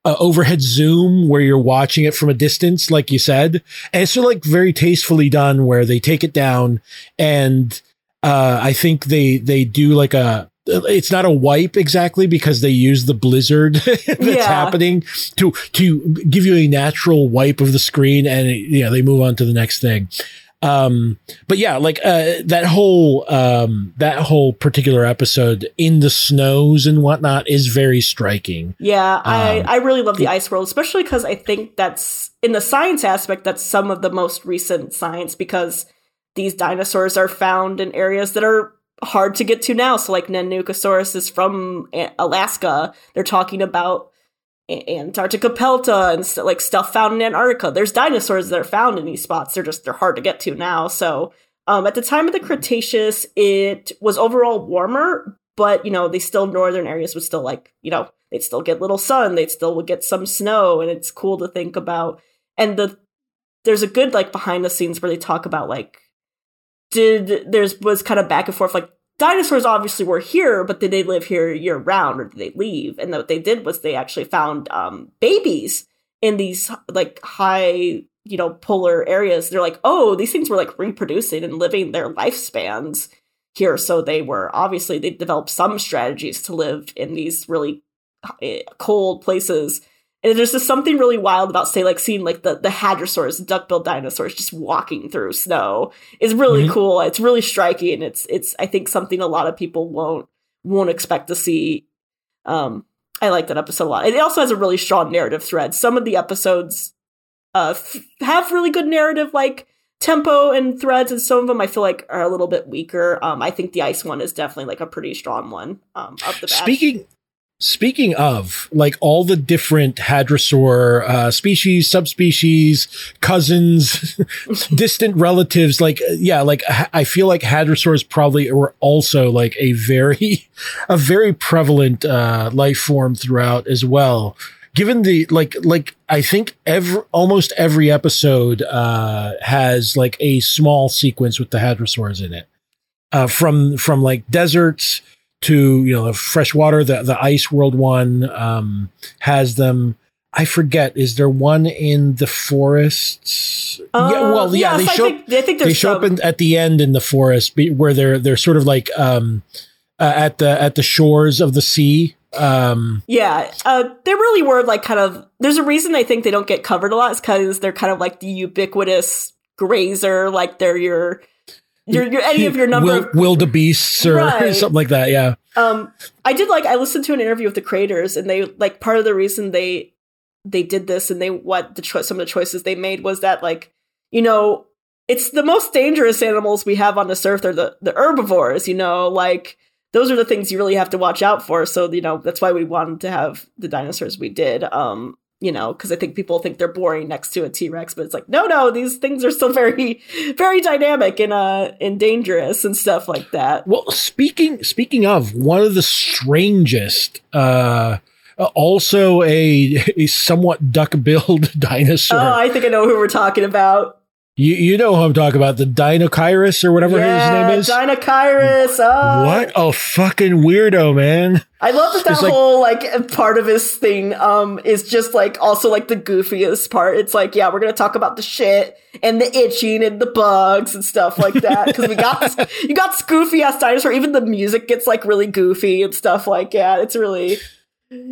uh, overhead zoom where you're watching it from a distance, like you said. And it's sort of like very tastefully done where they take it down and uh, I think they they do like a it's not a wipe exactly because they use the blizzard that's yeah. happening to to give you a natural wipe of the screen and yeah they move on to the next thing um, but yeah, like uh, that whole um, that whole particular episode in the snows and whatnot is very striking. Yeah, I um, I really love the ice world, especially because I think that's in the science aspect. That's some of the most recent science because these dinosaurs are found in areas that are hard to get to now. So like Nanuqsaurus is from Alaska. They're talking about Antarctopelta and st- like stuff found in Antarctica. There's dinosaurs that are found in these spots. They're just they're hard to get to now. So um, at the time of the Cretaceous, it was overall warmer, but you know they still northern areas would still like you know they'd still get little sun. They'd still would get some snow, and it's cool to think about. And the there's a good like behind the scenes where they talk about like did there's was kind of back and forth like dinosaurs obviously were here, but did they live here year round or did they leave? And what they did was they actually found um, babies in these like high, you know, polar areas. They're like, oh, these things were like reproducing and living their lifespans here. So they were obviously they developed some strategies to live in these really eh, cold places and there's just something really wild about, say, like seeing like the the hadrosaurs, duck-billed dinosaurs, just walking through snow is really mm-hmm. cool. It's really striking. It's it's I think something a lot of people won't won't expect to see. Um, I like that episode a lot. It also has a really strong narrative thread. Some of the episodes uh, f- have really good narrative, like tempo and threads, and some of them I feel like are a little bit weaker. Um, I think the ice one is definitely like a pretty strong one. Um, of the batch. speaking Speaking of, like all the different hadrosaur uh, species, subspecies, cousins, distant relatives, like yeah, like I feel like hadrosaurs probably were also like a very, a very prevalent uh, life form throughout as well. Given the like, like I think every almost every episode uh, has like a small sequence with the hadrosaurs in it, uh, from from like deserts to you know the fresh water. The the ice world one um, has them. I forget. Is there one in the forests? Uh, yeah, well, yeah, yes, they show. I think, I think they show some. up in, at the end in the forest where they're they're sort of like um, uh, at the at the shores of the sea. Um, yeah, uh, they really were like kind of. There's a reason I think they don't get covered a lot. Is because they're kind of like the ubiquitous grazer. Like they're your your, your any of your number Will, wildebeests or right. something like that. Yeah. Um, I did like I listened to an interview with the creators, and they like part of the reason they they did this and they what the cho- some of the choices they made was that like you know it's the most dangerous animals we have on this earth are the the herbivores. You know, like those are the things you really have to watch out for. So you know that's why we wanted to have the dinosaurs we did. Um, you know, because I think people think they're boring next to a T Rex, but it's like, no, no, these things are still very, very dynamic and uh and dangerous and stuff like that. Well, speaking speaking of one of the strangest, uh, also a a somewhat duck-billed dinosaur. Oh, I think I know who we're talking about. You you know who I'm talking about, the Deinocheirus or whatever yeah, his name is. Deinocheirus. Oh. What a fucking weirdo, man. I love that that whole like, like part of his thing um is just like also like the goofiest part. It's like, yeah, we're gonna talk about the shit and the itching and the bugs and stuff like that. Because we got you got goofy ass dinosaur. Even the music gets like really goofy and stuff like yeah, it's really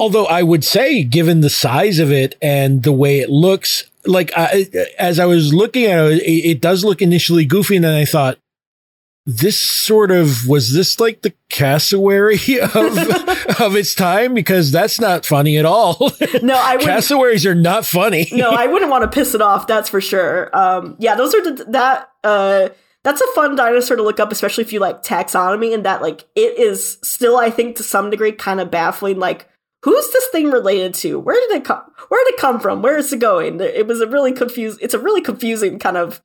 Although I would say, given the size of it and the way it looks, like I, as I was looking at it, it, it does look initially goofy, and then I thought, this sort of was this like the cassowary of of its time because that's not funny at all. No, I would. cassowaries are not funny. no, I wouldn't want to piss it off. That's for sure. Um, yeah, those are the, that. Uh, that's a fun dinosaur to look up, especially if you like taxonomy and that. Like, it is still, I think, to some degree, kind of baffling. Like, who's this thing related to? Where did it come? Where did it come from? Where is it going? It was a really confused. It's a really confusing kind of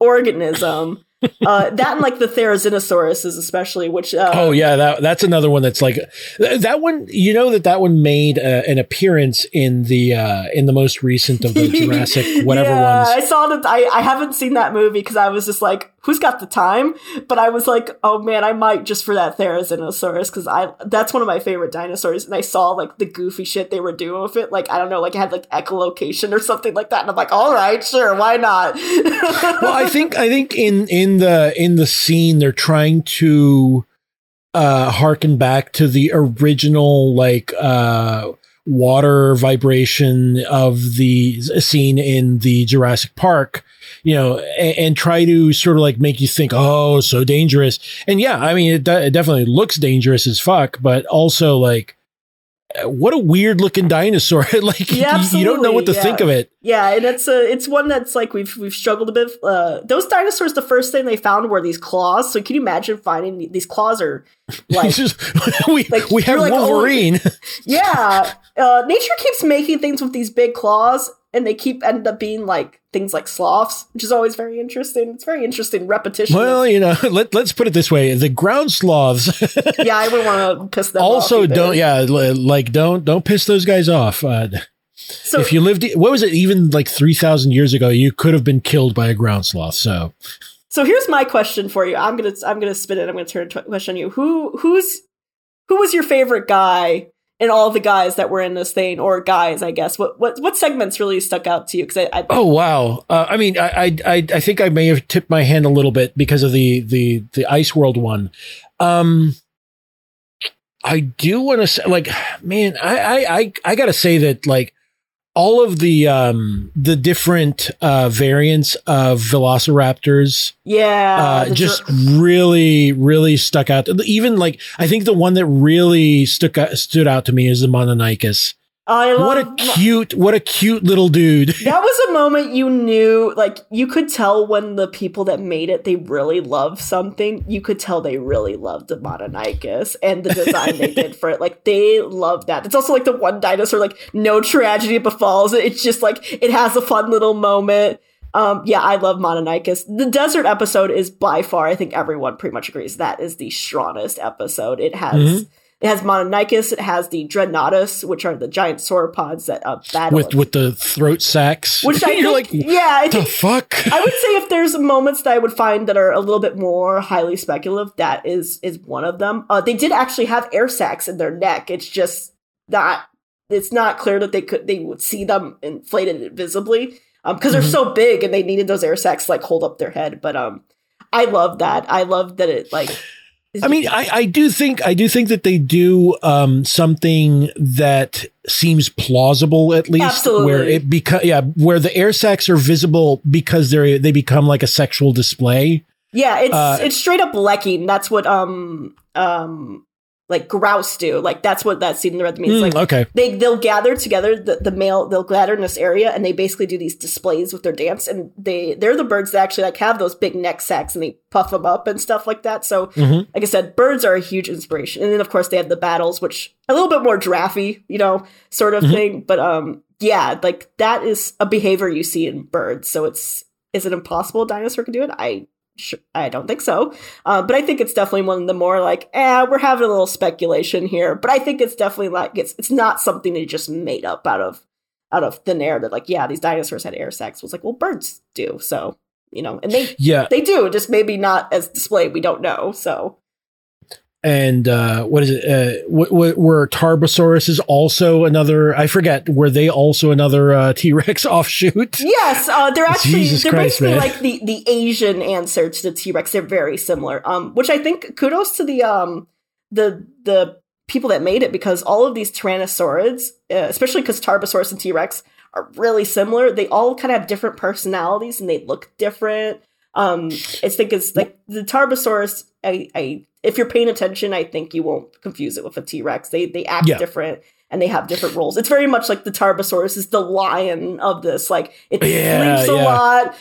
organism uh, that and like the Therizinosaurus is especially, which uh, oh yeah, that that's another one that's like that one. You know that that one made uh, an appearance in the uh, in the most recent of the Jurassic whatever yeah, ones. I saw that. I I haven't seen that movie because I was just like, who's got the time? But I was like, oh man, I might just for that Therizinosaurus because I that's one of my favorite dinosaurs, and I saw like the goofy shit they were doing with it. Like I don't know, like it had like echolocation or something like that, and I'm like, all right, sure, why not? well, I think I think in in the in the scene they're trying to uh harken back to the original like uh water vibration of the scene in the Jurassic Park, you know, and, and, try to sort of like make you think, oh, so dangerous. And yeah, I mean, it, it definitely looks dangerous as fuck, but also like what a weird looking dinosaur. like Yeah, you, don't know what to absolutely, think of it. Yeah, and it's a it's one that's like we've we've struggled a bit. Uh, those dinosaurs, the first thing they found were these claws. So can you imagine finding these claws are like just, we like, we have like, oh, Wolverine. yeah. Uh, nature keeps making things with these big claws, and they keep end up being like things like sloths, which is always very interesting. It's very interesting repetition. well, you know, let, let's put it this way: the ground sloths yeah, I wouldn't want to piss them off. also don't. Yeah, like don't don't piss those guys off. Uh, So if you lived, what was it? Even like three thousand years ago, you could have been killed by a ground sloth. So So here's my question for you. I'm gonna I'm gonna spin it. I'm gonna turn a question on you. Who who's who was your favorite guy in all the guys that were in this thing, or guys? I guess what what what segments really stuck out to you? Because I, I Oh wow! Uh, I mean, I, I I think I may have tipped my hand a little bit because of the the the Ice World one. Um, I do want to say, like, man, I I I, I got to say that like all of the um the different uh variants of Velociraptors yeah, uh, just dr- really really stuck out. Even like I think the one that really stuck out, stood out to me is the Mononykus. I love What a cute what a cute little dude. that was a moment you knew like you could tell when the people that made it they really loved something. You could tell they really loved the Mononykus and the design they did for it. Like they loved that. It's also like the one dinosaur like no tragedy befalls. It it's just like it has a fun little moment. Um yeah i love Mononykus. The desert episode is by far i think everyone pretty much agrees that is the strongest episode. It has Mhm. It has Mononykus, it has the Dreadnoughtus, which are the giant sauropods that uh, battle with with the throat sacks. which I you're think, like, yeah, I the fuck? I would say if there's moments that I would find that are a little bit more highly speculative, that is is one of them. Uh, they did actually have air sacs in their neck. It's just not. It's not clear that they could they would see them inflated visibly because they're Mhm. so big and they needed those air sacs to, like hold up their head. But um, I love that. I love that it like. I mean, I, I do think I do think that they do um, something that seems plausible at least, Absolutely. where it beca- yeah, where the air sacs are visible because they they become like a sexual display. Yeah, it's Uh, it's straight up lekking. That's what um um like grouse do. Like that's what that scene in the red means. Mm, like okay, they they'll gather together the, the male they'll gather in this area and they basically do these displays with their dance and they they're the birds that actually like have those big neck sacks and they puff them up and stuff like that so Mhm. like i said birds are a huge inspiration and then of course they have the battles which a little bit more giraffe you know sort of Mhm. thing but um yeah like that is a behavior you see in birds so it's is it impossible a dinosaur can do it i Sure, I don't think so, uh, but I think it's definitely one of the more like, eh, we're having a little speculation here. But I think it's definitely like it's it's not something they just made up out of out of thin air. That like, yeah, these dinosaurs had air sacs. It was like, well, birds do, so you know, and they yeah, they do, just maybe not as displayed. We don't know. So and uh, what is it? Uh, w- w- were Tarbosaurus is also another? I forget. Were they also another uh, T Rex offshoot? yes, uh, they're actually Jesus they're Christ, basically man. like the the Asian answer to the T Rex. They're very similar. Um, which I think kudos to the um the the people that made it because all of these Tyrannosaurids, uh, especially because Tarbosaurus and T Rex are really similar. They all kind of have different personalities and they look different. Um, I think it's like the Tarbosaurus. I, I, if you're paying attention, I think you won't confuse it with a T Rex. They they act Yeah. different and they have different roles. It's very much like the Tarbosaurus is the lion of this. Like it Yeah, sleeps a yeah. lot.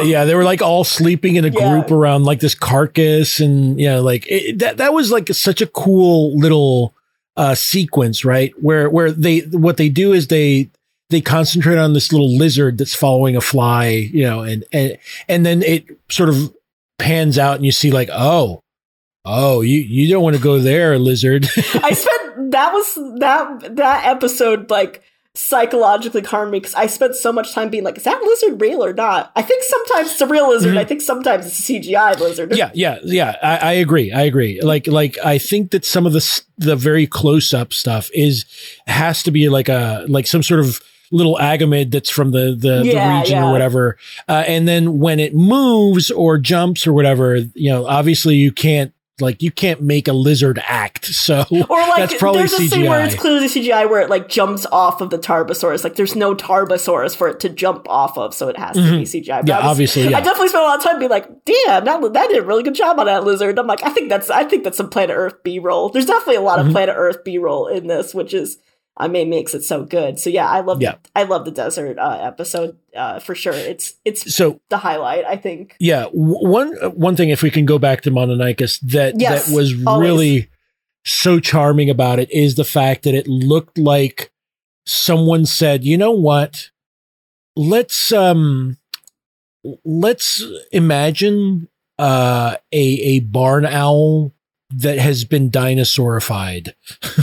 Um, yeah, they were like all sleeping in a yeah. group around like this carcass, and yeah, like it, that. That was like such a cool little uh, sequence, right? Where where they what they do is they they concentrate on this little lizard that's following a fly, you know, and and and then it sort of pans out, and you see like, oh, oh, you you don't want to go there, lizard. I spent that was that that episode like psychologically harmed me because I spent so much time being like, is that lizard real or not? I think sometimes it's a real lizard. Mhm. I think sometimes it's a CGI lizard. yeah, yeah, yeah. I, I agree. I agree. Like, like I think that some of the the very close up stuff is has to be like a like some sort of little agamid that's from the the, Yeah, the region yeah. or whatever. Uh, and then when it moves or jumps or whatever, you know, obviously you can't like you can't make a lizard act. So Or like that's probably there's a scene where it's CGI. clearly CGI where it like jumps off of the Tarbosaurus. Like there's no Tarbosaurus for it to jump off of, so it has to be CGI. But Mm-hmm. Yeah, I was- obviously, yeah. I definitely spent a lot of time being like, "Damn, that that did a really good job on that lizard." I'm like, I think that's I think that's some Planet Earth B roll. There's definitely a lot Mm-hmm. of Planet Earth B roll in this, which is I mean makes it so good. So yeah, I love Yeah. I love the desert uh, episode uh, for sure. It's it's So the highlight. I think. yeah, w- one one thing if we can go back to Mononykus that Yes, that was always. really so charming about it is the fact that it looked like someone said, "You know what? Let's um let's imagine uh a a barn owl that has been dinosaurified."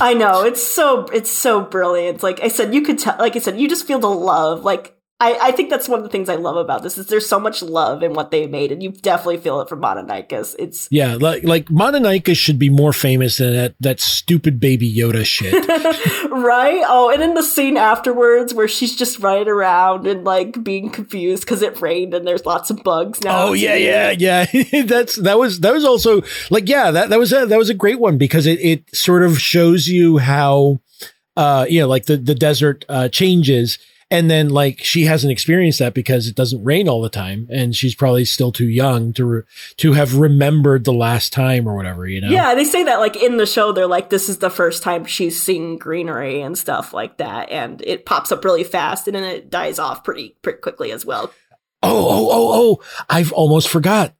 I know it's so it's so brilliant. Like I said, you could tell. Like I said, you just feel the love. Like I, I think that's one of the things I love about this is there's so much love in what they made, and you definitely feel it from Mononykus. It's Yeah, like like Mononykus should be more famous than that that stupid baby Yoda shit. right. Oh, and in the scene afterwards where she's just running around and like being confused because it rained and there's lots of bugs now. Oh yeah, yeah, yeah. That's that was that was also like yeah that that was a that was a great one because it it sort of shows you how uh you know like the the desert uh changes and then like she hasn't experienced that because it doesn't rain all the time and she's probably still too young to re- to have remembered the last time or whatever you know Yeah, they say that like in the show, they're like, this is the first time she's seen greenery and stuff like that, and it pops up really fast and then it dies off pretty pretty quickly as well. Oh, oh, oh, oh! I've almost forgot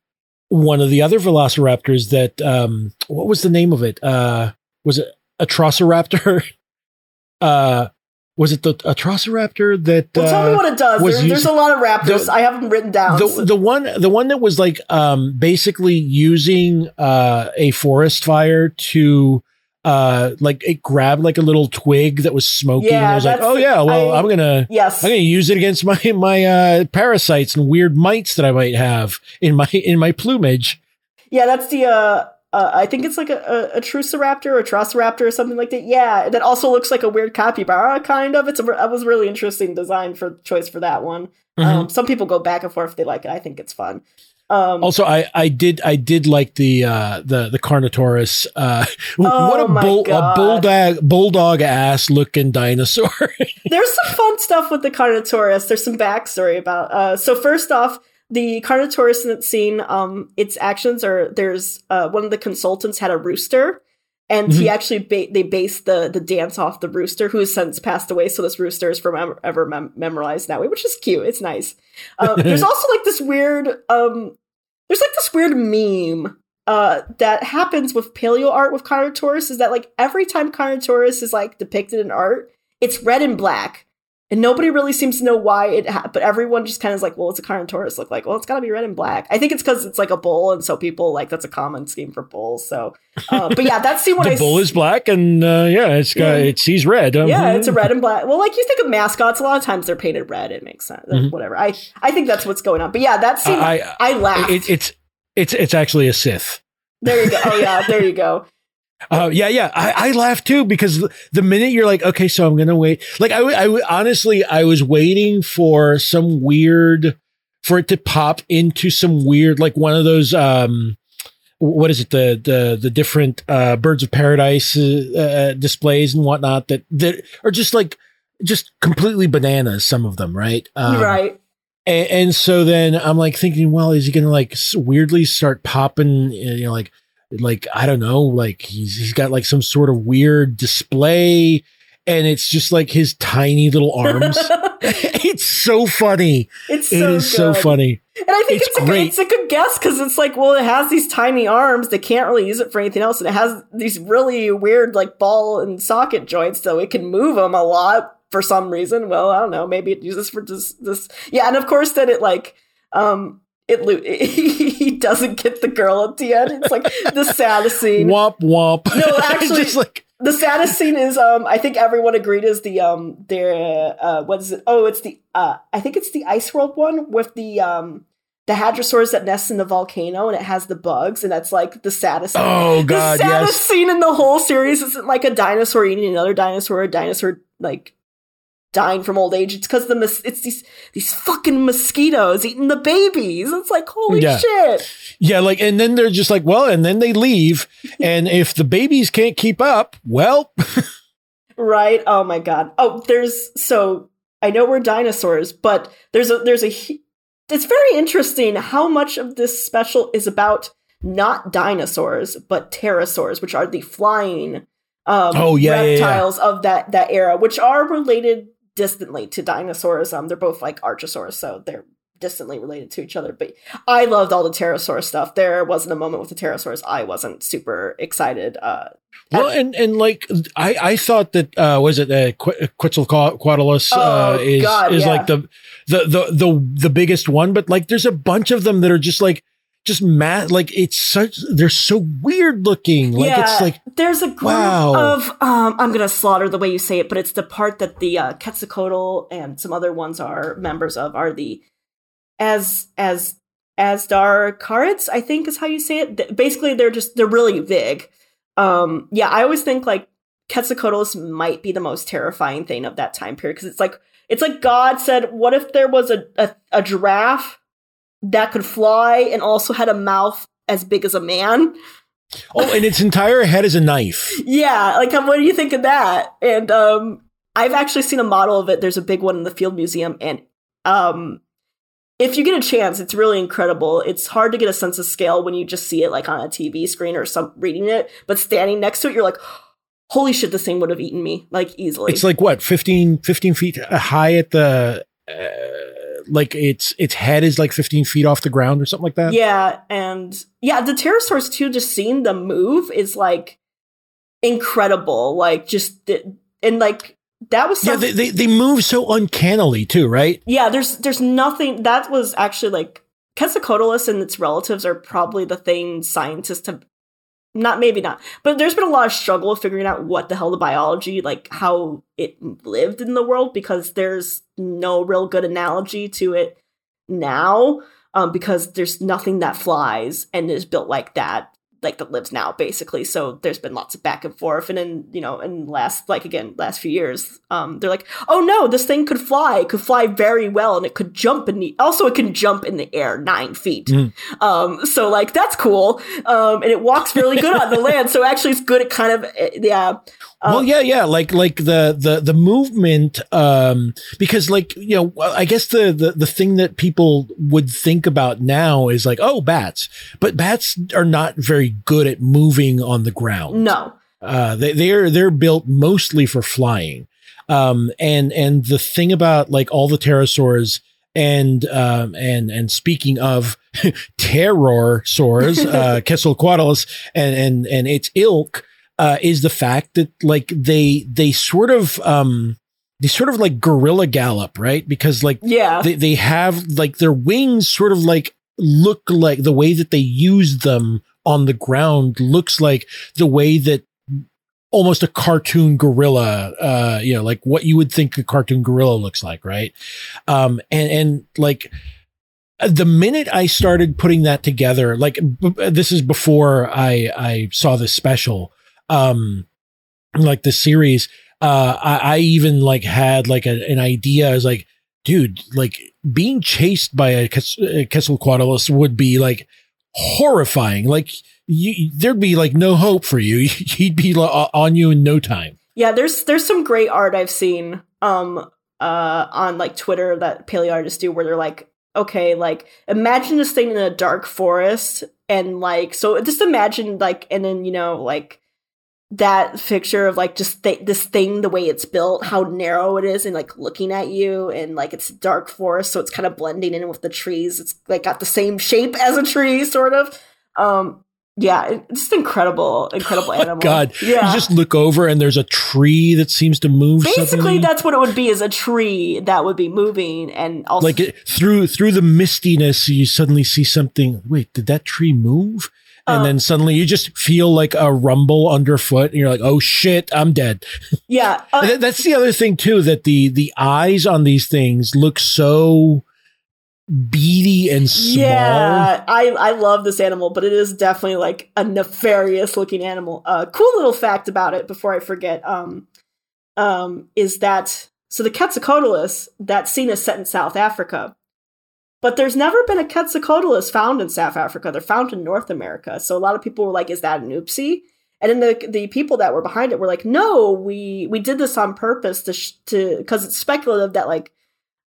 one of the other velociraptors. That um, what was the name of it? Uh, was it Atrociraptor? uh, was it the Atrociraptor that? Well, tell uh, me what it does. There, there's a lot of raptors. the- I have them written down. the so- the one the one that was like um basically using uh a forest fire to uh like it grabbed like a little twig that was smoking and Yeah, it was like oh yeah well I- I'm gonna yes, I'm going to use it against my my uh, parasites and weird mites that I might have in my in my plumage. yeah, that's the. uh uh, I think it's like a, a, a Truceraptor or a or something like that. Yeah, that also looks like a weird capybara, kind of. It's a that was really interesting design for choice for that one. Mm-hmm. Um, some people go back and forth if they like it. I think it's fun. Um, Also, I I did I did like the uh, the the Carnotaurus. Uh, Oh what a bull a bulldog bulldog ass looking dinosaur. There's some fun stuff with the Carnotaurus. There's some backstory about. Uh, so first off, the Carnotaurus scene, um, its actions are there's uh, one of the consultants had a rooster, and he actually ba- they based the the dance off the rooster, who has since passed away. So this rooster is forever mem- memorized that way, which is cute. It's nice. Um, there's also like this weird. Um, there's like this weird meme uh, that happens with paleo art with Carnotaurus is that like every time Carnotaurus is like depicted in art, it's red and black. And nobody really seems to know why it, ha- but everyone just kind of is like, well, what's a Carnotaurus look like? Well, it's got to be red and black. I think it's because it's like a bull, and so people like that's a common scheme for bulls. So, uh, but yeah, that's scene when the I s- bull is black and uh, yeah, it's got Yeah. it sees red. Um, yeah, it's a red and black. Well, like you think of mascots, a lot of times they're painted red. It makes sense. Mhm. Whatever. I I think that's what's going on. But yeah, that scene, I, I- laughed. It, it's it's it's actually a Sith. there you go. Oh yeah, there you go. Uh, yeah, yeah. I, I laugh too because the minute you're like, okay, so I'm gonna wait. Like I, I honestly, I was waiting for some weird, for it to pop into some weird, like one of those, um, what is it, the the the different uh, birds of paradise uh, uh, displays and whatnot that that are just like just completely bananas. Some of them, right? Um, right. and, and so then I'm like thinking, well, is he gonna like weirdly start popping? You know, like, like I don't know, like he's he's got like some sort of weird display, and it's just like his tiny little arms. it's so funny. it's It so is so funny. And I think It's it's, a, great. it's a good guess because it's like, well, it has these tiny arms. They can't really use it for anything else. And it has these really weird, like, ball and socket joints, so it can move them a lot for some reason. Well, I don't know. Maybe it uses for this. this. Yeah. And of course, then it, like, um, it, lo- he doesn't get the girl at the end. It's like the saddest scene. Womp womp. No, actually- just like The saddest scene is um I think everyone agreed is the um their uh what is it? Oh, it's the uh I think it's the Ice World one with the um the hadrosaurs that nest in the volcano and it has the bugs and that's like the saddest oh the god, saddest yes. scene in the whole series isn't like a dinosaur eating another dinosaur, a dinosaur like dying from old age. It's because the mos- it's these these fucking mosquitoes eating the babies. It's like holy Yeah. shit. Yeah, like, and then they're just like, well, and then they leave. and if the babies can't keep up, well, Right? Oh my god. Oh, there's so I know we're dinosaurs, but there's a there's a it's very interesting how much of this special is about not dinosaurs but pterosaurs, which are the flying um, Oh, yeah, yeah, yeah. reptiles of that that era, which are related distantly to dinosaurs. Um, they're both like archosaurs, so they're distantly related to each other. But I loved all the pterosaur stuff. There wasn't a moment with the pterosaurs I wasn't super excited. Uh, well, and and like I I thought that uh was it uh, Qu- Quetzalcoatlus uh, Oh, is God, is yeah. like the, the the the the biggest one, but like there's a bunch of them that are just like just mad like it's such they're so weird looking like it's like there's a group wow. of um I'm gonna slaughter the way you say it, but it's the part that the uh, Quetzalcoatl and some other ones are members of are the as as Azhdarchids, I think is how you say it. Basically, they're just they're really big. Um, yeah, I always think like Quetzalcoatlus might be the most terrifying thing of that time period because it's like it's like God said, what if there was a, a a giraffe that could fly and also had a mouth as big as a man? oh and its entire head is a knife Yeah, like um, what do you think of that? And um I've actually seen a model of it. There's a big one in the Field Museum and um if you get a chance, it's really incredible. It's hard to get a sense of scale when you just see it like on a TV screen or some reading it, but standing next to it, you're like, holy shit, this thing would have eaten me like easily. it's like what 15 15 feet high at the uh, like its its head is like 15 feet off the ground or something like that yeah, and yeah, the pterosaurs too. Just seeing them move is like incredible. Like just and like that was yeah they, they, they move so uncannily too right yeah there's there's nothing that was actually like Quetzalcoatlus and its relatives are probably the thing scientists have not maybe not. But there's been a lot of struggle figuring out what the hell the biology like how it lived in the world because there's no real good analogy to it now um, because there's nothing that flies and is built like that like that lives now basically. So there's been lots of back and forth. And in you know in last like again last few years um they're like oh no this thing could fly it could fly very well and it could jump in the also it can jump in the air nine feet. Mm. um so like that's cool. Um and it walks really good on the land. So actually it's good at kind of eh, yeah. Well yeah yeah like like the the the movement um because like you know i guess the, the the thing that people would think about now is like oh bats. But bats are not very good at moving on the ground no Uh, they, they're they're built mostly for flying. Um, and and the thing about like all the pterosaurs and um, and and speaking of pterosaurs, uh, Quetzalcoatlus and and and its ilk uh, is the fact that like they they sort of um they sort of like gorilla gallop, right? Because like yeah they, they have like their wings sort of like look like the way that they use them on the ground looks like the way that almost a cartoon gorilla uh you know like what you would think a cartoon gorilla looks like right? Um and and like the minute i started putting that together like b- this is before i i saw this special um like the series uh i, I even like had like a, an idea. I was like dude like being chased by a, Quetz- a quetzalcoatlus would be like horrifying. Like you, there'd be like no hope for you. He'd be on you in no time. Yeah, there's there's some great art I've seen um uh on like Twitter that paleo artists do where they're like, okay, like imagine this thing in a dark forest and like so just imagine like and then you know like that picture of like just th- this thing the way it's built how narrow it is and like looking at you and like it's dark forest so it's kind of blending in with the trees. It's like got the same shape as a tree sort of. Um yeah it's just incredible incredible animal. Oh god yeah. you just look over and there's a tree that seems to move Basically, suddenly. that's what it would be: is a tree that would be moving, and also like it, through through the mistiness you suddenly see something. Wait did that tree move and Uh, then suddenly you just feel like a rumble underfoot and you're like oh shit i'm dead yeah, uh, that's the other thing too that the the eyes on these things look so beady and small yeah. I I love this animal, but it is definitely like a nefarious looking animal. Uh, cool little fact about it before I forget. Um, um, is that So the Quetzalcoatlus, that scene is set in South Africa. But there's never been a Quetzalcoatlus found in South Africa. They're found in North America. So a lot of people were like, is that an oopsie? And then the the people that were behind it were like, no, we we did this on purpose to sh- to because it's speculative that like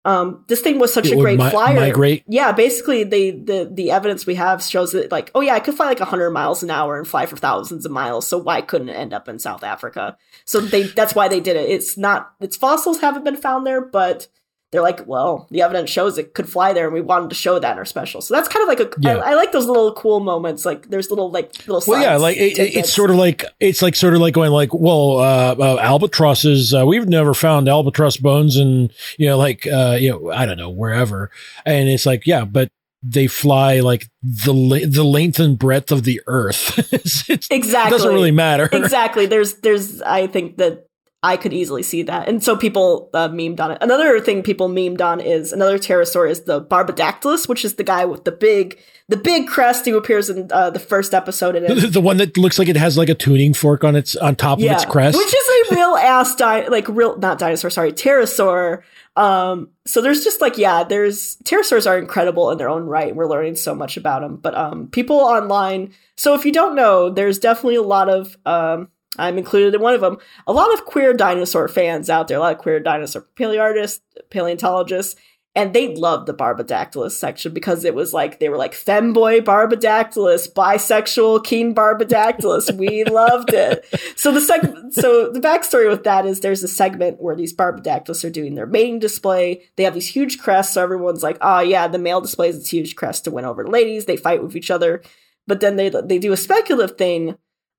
um this thing was such It a great mi- flyer. migrate? Yeah, basically they the the evidence we have shows that like, oh yeah, I could fly like 100 miles an hour and fly for thousands of miles. So why couldn't it end up in South Africa? So they that's why they did it. It's not its fossils haven't been found there, but they're like, well, the evidence shows it could fly there, and we wanted to show that in our special. So that's kind of like a. I, Yeah. I like those little cool moments. Like there's little like little. Well, yeah, like it, it- it's sort of like it's like sort of like going like, well, uh, uh, albatrosses. Uh, we've never found albatross bones, and you know, like uh, you know, I don't know wherever, and it's like, yeah, but they fly like the the length and breadth of the earth. Exactly It doesn't really matter. exactly. There's there's I think that I could easily see that, and so people uh, memed on it. Another thing people memed on is another pterosaur is the Barbaridactylus, which is the guy with the big the big crest who appears in uh, the first episode in it. the, the one that looks like it has like a tuning fork on its on top of its crest. Which is a real ass di- like real not dinosaur, sorry, pterosaur. Um so there's just like yeah, there's pterosaurs are incredible in their own right. We're learning so much about them. But um people online, so if you don't know, there's definitely a lot of um I'm included in one of them. A lot of queer dinosaur fans out there, a lot of queer dinosaur paleoartists, paleontologists, and they loved the Barbaridactylus section because it was like they were like femboy Barbaridactylus, bisexual keen Barbaridactylus. we loved it. So the seg- so the backstory with that is there's a segment where these Barbaridactylus are doing their mating display. They have these huge crests, so everyone's like, oh yeah, the male displays its huge crest to win over the ladies. They fight with each other, but then they they do a speculative thing,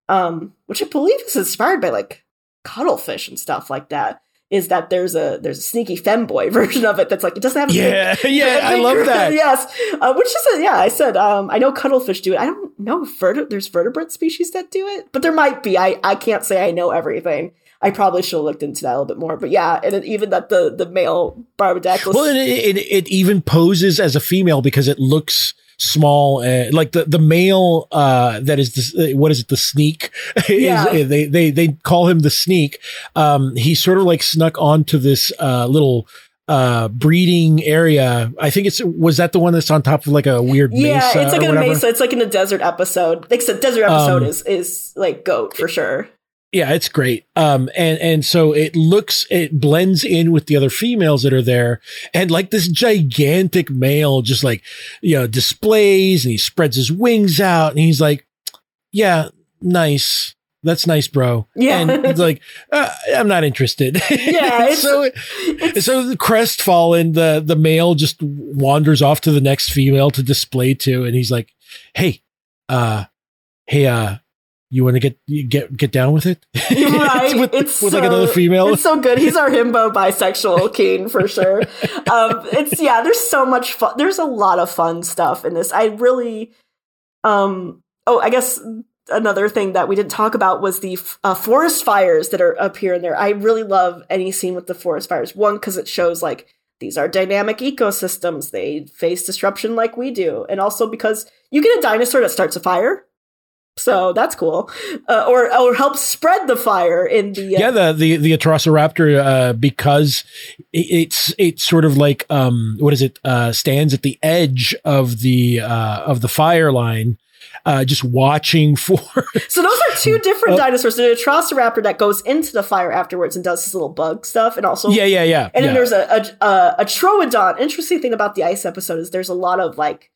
um, which I believe is inspired by like cuttlefish and stuff like that. Is that there's a there's a sneaky femboy version of it that's like it doesn't have big- yeah, yeah, I love that. yes, uh, which is a, yeah. I said um, I know cuttlefish do it. I don't know if verte- there's vertebrate species that do it, but there might be. I I can't say I know everything. I probably should have looked into that a little bit more. But yeah, and it, even that the the male Barbaridactylus. Well, and it, it, it even poses as a female because it looks small uh, like the the male uh that is the what is it the sneak is, Yeah. they they they call him the sneak um he sort of like snuck onto this uh little uh breeding area i think it's was that the one that's on top of like a weird yeah, mesa it's like a whatever? mesa. It's like in a desert episode. Like said, desert episode Um, is is like goat for sure. Yeah, it's great. Um, and and so it looks, it blends in with the other females that are there, and like this gigantic male just like you know displays, and he spreads his wings out, and he's like, "Yeah, nice, that's nice, bro." Yeah. and he's like, uh, "I'm not interested." Yeah, it's- so it's- so the crestfallen, the the male just wanders off to the next female to display to, and he's like, "Hey, uh, hey, uh." You want to get get get down with it? Right, with, it's with like another female. It's so good. He's our himbo bisexual king for sure. Um, it's yeah. There's so much fun. There's a lot of fun stuff in this. I really, um. Oh, I guess another thing that we didn't talk about was the uh, forest fires that are up here and there. I really love any scene with the forest fires. One because it shows like these are dynamic ecosystems. They face disruption like we do, and also because you get a dinosaur that starts a fire. So that's cool, uh, or or helps spread the fire in the uh, yeah, the the the Atrociraptor uh, because it, it's it's sort of like um what is it uh stands at the edge of the uh of the fire line, uh just watching for So those are two different Uh, dinosaurs. There's a Atrociraptor that goes into the fire afterwards and does this little bug stuff, and also yeah yeah yeah And yeah. then there's a a, a a Troodon. Interesting thing about the ice episode is there's a lot of like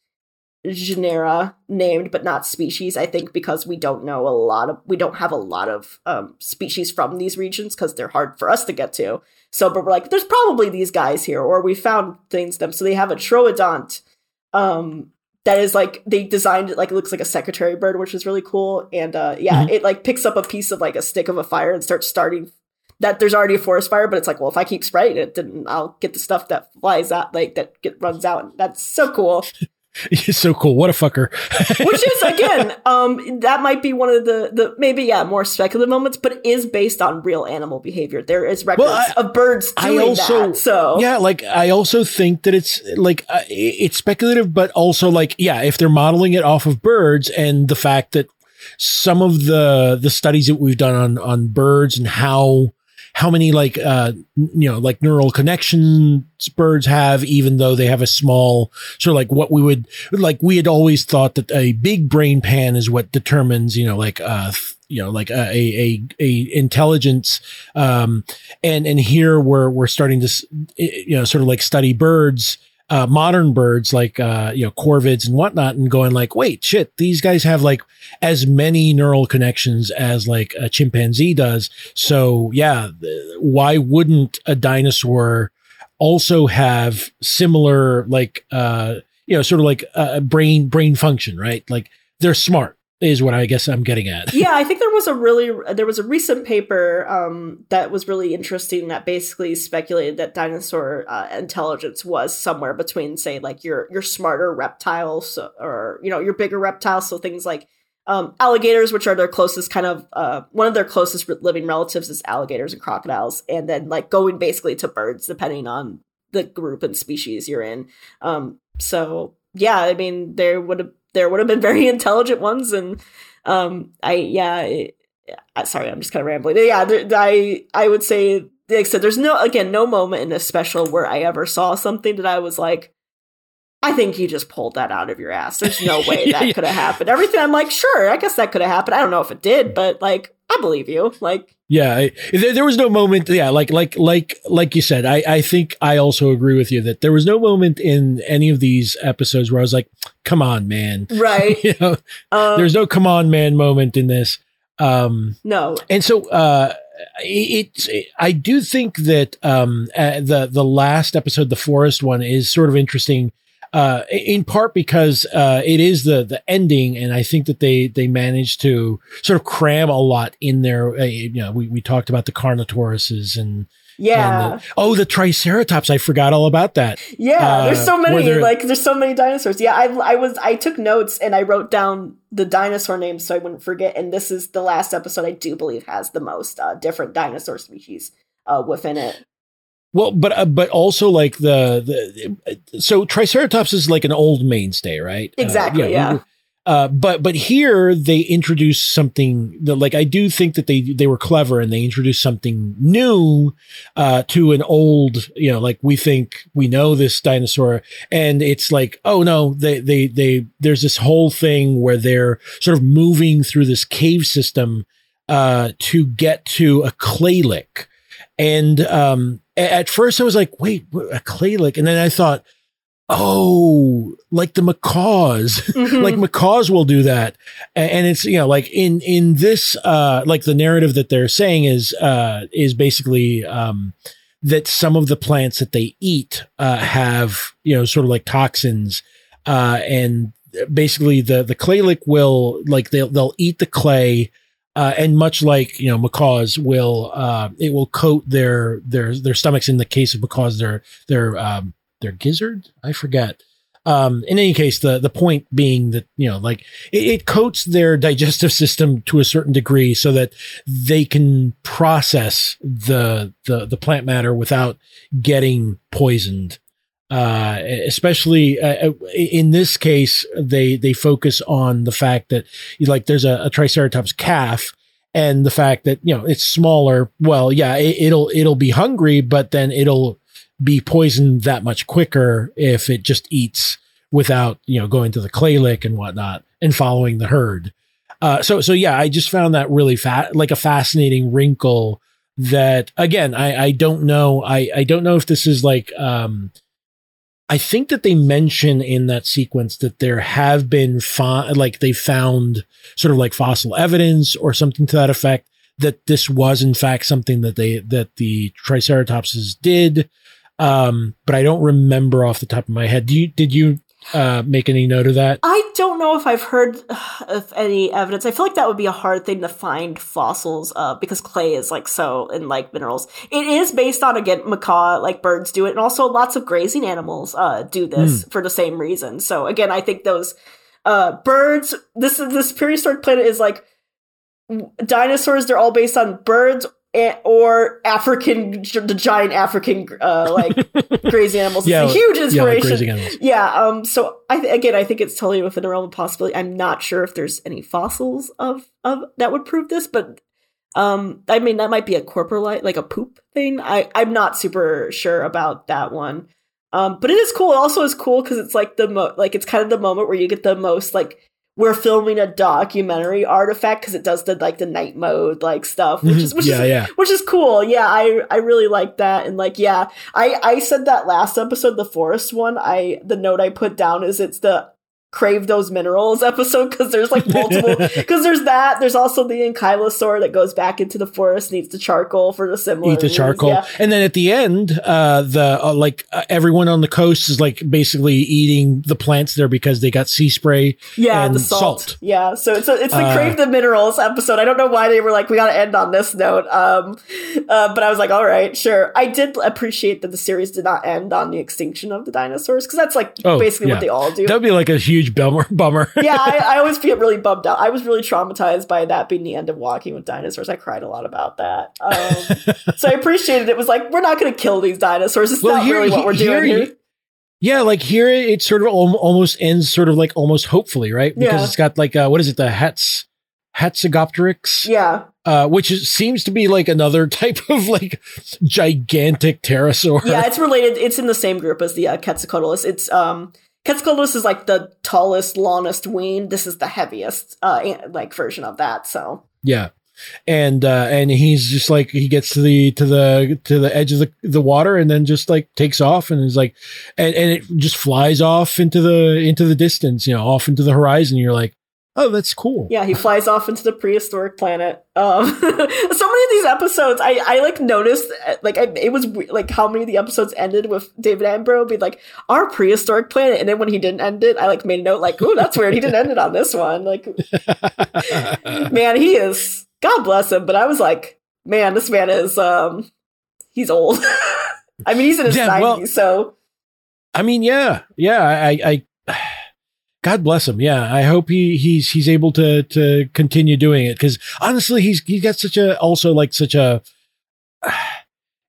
genera named but not species. I think because we don't know a lot of we don't have a lot of um, species from these regions because they're hard for us to get to. So, but we're like, there's probably these guys here, or we found things them. So they have a Troodon. Um, that is like they designed it like it looks like a secretary bird, which is really cool. And uh yeah, Mhm. it like picks up a piece of like a stick of a fire and starts starting that there's already a forest fire, but it's like, well, if I keep spreading it, then I'll get the stuff that flies out, like that get runs out. And that's so cool. It's so cool. What a fucker. Which is again, um, that might be one of the the maybe yeah more speculative moments, but it is based on real animal behavior. There is records Well, I- of birds I doing also- that. So yeah, like I also think that it's like uh, it's speculative, but also like yeah, if they're modeling it off of birds and the fact that some of the the studies that we've done on on birds and how how many like uh you know like neural connections birds have even though they have a small sort of like what we would like we had always thought that a big brain pan is what determines you know like uh you know like a a, a intelligence. Um and and here we're we're starting to you know sort of like study birds uh, modern birds like uh, you know corvids and whatnot, and going like, wait, shit, these guys have like as many neural connections as like a chimpanzee does. So yeah, why wouldn't a dinosaur also have similar like uh, you know sort of like a brain brain function, right? Like they're smart is what I guess I'm getting at. yeah, I think there was a really there was a recent paper um, that was really interesting that basically speculated that dinosaur uh, intelligence was somewhere between, say, like your your smarter reptiles or you know your bigger reptiles, so things like um, alligators, which are their closest kind of uh, one of their closest living relatives is alligators and crocodiles, and then like going basically to birds depending on the group and species you're in. Um, so yeah, I mean there would have there would have been very intelligent ones and um i yeah it, sorry i'm just kind of rambling yeah there, i i would say like i said there's no again no moment in this special where i ever saw something that i was like I think you just pulled that out of your ass. There's no way that could have happened. Everything I'm like, sure, I guess that could have happened. I don't know if it did, but like, I believe you. Like, yeah, I, there, there, was no moment. Yeah, like, like, like, like you said, I, I think I also agree with you that there was no moment in any of these episodes where I was like, come on, man. Right. you know, um, there's no come on, man moment in this. Um, no. And so, uh, it, it, I do think that um, uh, the the last episode, the forest one, is sort of interesting uh, in part because uh, it is the the ending, and I think that they they managed to sort of cram a lot in there. Uh, you know, we we talked about the Carnotauruses and yeah. The, oh, the Triceratops! I forgot all about that. Yeah, uh, there's so many. Like, there's so many dinosaurs. Yeah, I, I was, I took notes and I wrote down the dinosaur names so I wouldn't forget. And this is the last episode I do believe has the most uh, different dinosaur species uh, within it. Well, but uh, but also like the the so Triceratops is like an old mainstay, right? Uh, exactly. Uh, yeah. yeah. Uh, but but here they introduced something that like I do think that they they were clever and they introduced something new uh, to an old you know like we think we know this dinosaur and it's like oh no they they they there's this whole thing where they're sort of moving through this cave system uh, to get to a clay lick and um, at first I was like, wait, a clay lick. And then I thought, oh, like the macaws, mm-hmm. like macaws will do that. And it's, you know, like in, in this, uh, like the narrative that they're saying is, uh, is basically, um, that some of the plants that they eat, uh, have, you know, sort of like toxins, uh, and basically the, the clay lick will, like, they'll, they'll eat the clay, uh, and much like you know macaws will uh, it will coat their their their stomachs in the case of macaws their their um, their gizzard I forget. Um, in any case, the the point being that you know like it, it coats their digestive system to a certain degree so that they can process the the the plant matter without getting poisoned uh, especially uh, uh, in this case, they they focus on the fact that like there's a, a, Triceratops calf, and the fact that you know it's smaller. Well, yeah, it, will it'll be hungry, but then it'll be poisoned that much quicker if it just eats without you know going to the clay lick and whatnot and following the herd. Uh, so so yeah, I just found that really fat like a fascinating wrinkle that again I I don't know I I don't know if this is like um I think that they mention in that sequence that there have been fo- like they found sort of like fossil evidence or something to that effect that this was in fact something that they that the triceratopses did um but I don't remember off the top of my head. Do you did you uh, make any note of that? I don't know if I've heard of any evidence. I feel like that would be a hard thing to find fossils uh, because clay is like so in like minerals. It is based on again macaw, like birds do it, and also lots of grazing animals uh, do this mm. for the same reason. So again, I think those uh, birds. This is this prehistoric planet is like dinosaurs. They're all based on birds or African, the giant African, uh, like crazy animals. yeah, it's a huge inspiration. Yeah, like yeah um. So I th- again, I think it's totally within the realm of possibility. I'm not sure if there's any fossils of of that would prove this, but Um, I mean, that might be a coprolite like a poop thing. I I'm not super sure about that one. Um, but it is cool. It also is cool because it's like the mo- like it's kind of the moment where you get the most like we're filming a documentary artifact because it does the like the night mode like stuff, which is mm-hmm. which yeah, is yeah. which is cool. Yeah, I I really like that. And like, yeah, I I said that last episode, the forest one. I the note I put down is it's the crave those minerals episode because there's like multiple because there's that there's also the ankylosaur that goes back into the forest needs the charcoal for the similar Eat the reasons. charcoal, Yeah. and then at the end, uh, the uh, like uh, everyone on the coast is like basically eating the plants there because they got sea spray. Yeah, and the salt. salt. Yeah, so it's a, it's the Uh, crave the minerals episode. I don't know why they were like we got to end on this note. Um, uh, but I was like, all right, sure. I did appreciate that the series did not end on the extinction of the dinosaurs because that's like Oh, basically yeah. what they all do. That'd be like a huge bummer. Bummer. yeah, I, I always feel really bummed out. I was really traumatized by that being the end of Walking with Dinosaurs. I cried a lot about that. Um, so I appreciated it. Was like, we're not going to kill these dinosaurs. It's Well, not here- really what we're here- doing here. Yeah, like here it sort of al- almost ends sort of like almost hopefully, right? Because Yeah. it's got like uh, what is it, the Hats Hatzegopteryx, Yeah, uh, which is, seems to be like another type of like gigantic pterosaur. yeah, it's related. It's in the same group as the uh, Quetzalcoatlus. It's um, Quetzalcoatlus is like the tallest, longest wing. This is the heaviest, uh, like version of that. So Yeah. And uh and he's just like he gets to the to the to the edge of the, the water and then just like takes off and is like and, and it just flies off into the into the distance, you know, off into the horizon. You're like, oh, that's cool. Yeah, he flies off into the prehistoric planet. Um, so many of these episodes, I, I like noticed, uh, like I, it was like how many of the episodes ended with David Attenborough being like our prehistoric planet, and then when he didn't end it, I like made a note like, "Ooh, that's weird. He didn't end it on this one." Like, man, he is God bless him, but I was like, man, this man is um, he's old. I mean, he's in his Yeah, well- nineties, so I mean, yeah, yeah. I, I, God bless him. Yeah, I hope he he's he's able to to continue doing it because honestly, he's he's got such a also like such a.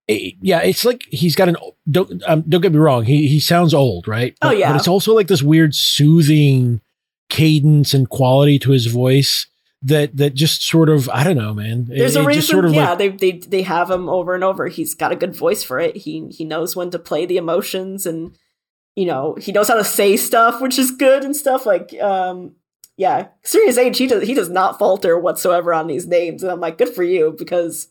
eh, Yeah, it's like he's got an don't um, don't get me wrong. He he sounds old, right? Oh, yeah. but it's also like this weird soothing cadence and quality to his voice that that just sort of I don't know, man. It- there's a reason. sort of yeah, like they they they have him over and over. He's got a good voice for it. He he knows when to play the emotions, and you know he knows how to say stuff, which is good and stuff. Like, um, yeah, serious age. He does he does not falter whatsoever on these names, and I'm like, good for you because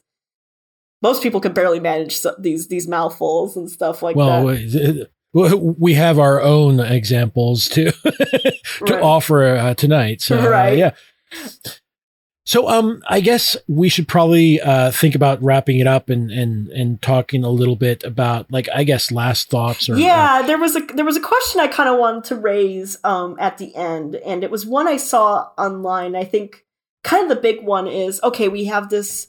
most people can barely manage so- these these mouthfuls and stuff like well, that. uh, we have our own examples to to Right. offer uh, tonight. So uh, yeah. So um, I guess we should probably uh, think about wrapping it up and and and talking a little bit about like I guess last thoughts or uh, yeah there was a there was a question i kind of wanted to raise um at the end and it was one i saw online. I think kind of the big one is okay we have this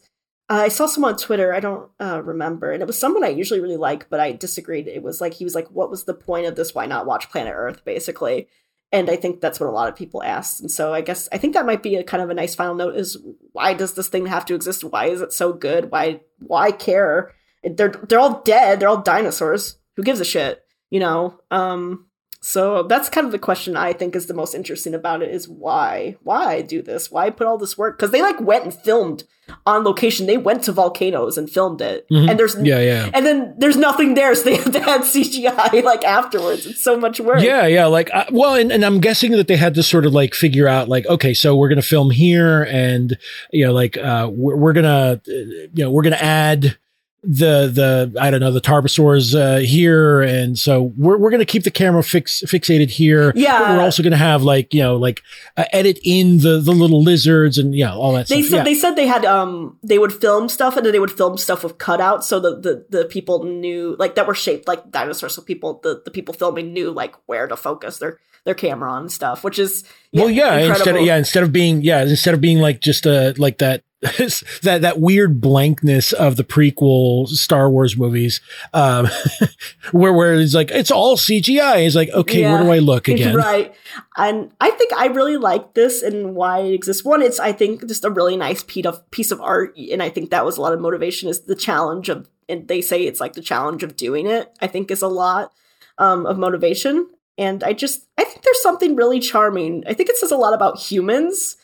uh, i saw someone on twitter i don't uh, remember and it was someone i usually really like but i disagreed. It was like he was like what was the point of this? Why not watch planet earth? basically and i think that's what a lot of people ask. And so i guess i think that might be a kind of a nice final note is why does this thing have to exist? Why is it so good? Why why care? They're they're all dead. They're all dinosaurs. Who gives a shit? You know um so that's kind of the question i think is the most interesting about it is why why do this why put all this work because they like went and filmed on location they went to volcanoes and filmed it Mhm. and there's yeah yeah. and then there's nothing there so they have to add cgi like afterwards it's so much work Yeah, yeah. Like, uh, well, and, and I'm guessing that they had to sort of like figure out, like, okay, so we're going to film here, and you know, like, uh, we're, we're gonna, uh, you know, we're gonna add the the I don't know the tarbosaurs uh, here, and so we're we're gonna keep the camera fix fixated here. Yeah. but we're also gonna have like you know like uh, edit in the the little lizards and yeah all that they stuff. said yeah. they said they had um they would film stuff and then they would film stuff with cutouts so the the, the people knew like that were shaped like dinosaurs so people the, the people filming knew like where to focus their their camera on and stuff which is well, yeah. Instead of yeah, instead of being yeah, instead of being like just uh like that that that weird blankness of the prequel Star Wars movies, um, where where it's like it's all CGI. It's like okay, where do I look again? right. And i think i really like this and why it exists. One it's i think just a really nice piece of piece of art and i think that was a lot of motivation is the challenge of and they say it's like the challenge of doing it i think is a lot um, of motivation. And i just i think there's something really charming. I think it says a lot about humans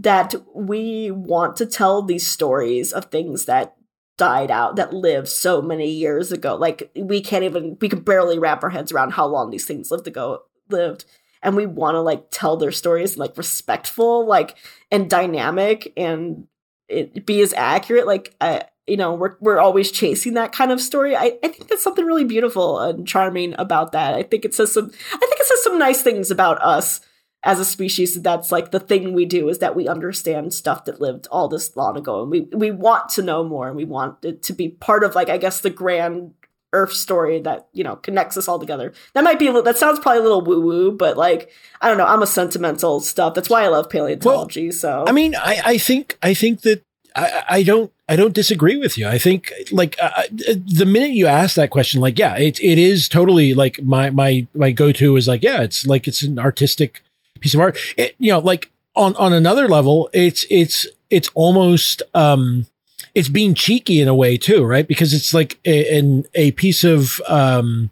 that we want to tell these stories of things that died out that lived so many years ago. Like we can't even we can barely wrap our heads around how long these things lived ago lived. And we want to like tell their stories like respectful like and dynamic and it be as accurate. Like you know we're we're always chasing that kind of story. I, I think that's something really beautiful and charming about that. I think it says some i think it says some nice things about us as a species that's like the thing we do is that we understand stuff that lived all this long ago and we we want to know more and we want it to be part of like i guess the grand earth story that you know connects us all together. That might be a little that sounds probably a little woo woo but like i don't know i'm a sentimental stuff. That's why i love paleontology well, so. I mean i i think i think that I, I don't I don't disagree with you. I think like uh, uh, the minute you ask that question, like yeah, it it is totally like my my my go to is like yeah, it's like it's an artistic piece of art. It, you know, like on on another level, it's it's it's almost um it's being cheeky in a way too, right? Because it's like a, an, a piece of um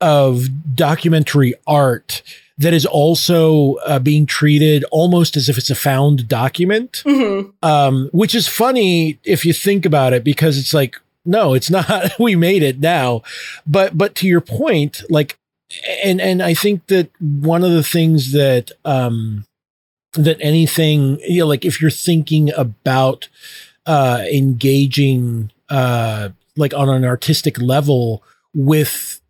of documentary art that is also uh, being treated almost as if it's a found document, mm-hmm. um, which is funny if you think about it, because it's like, no, it's not. we made it now, but but to your point, like and and I think that one of the things that um that anything you know like if you're thinking about uh engaging uh like on an artistic level with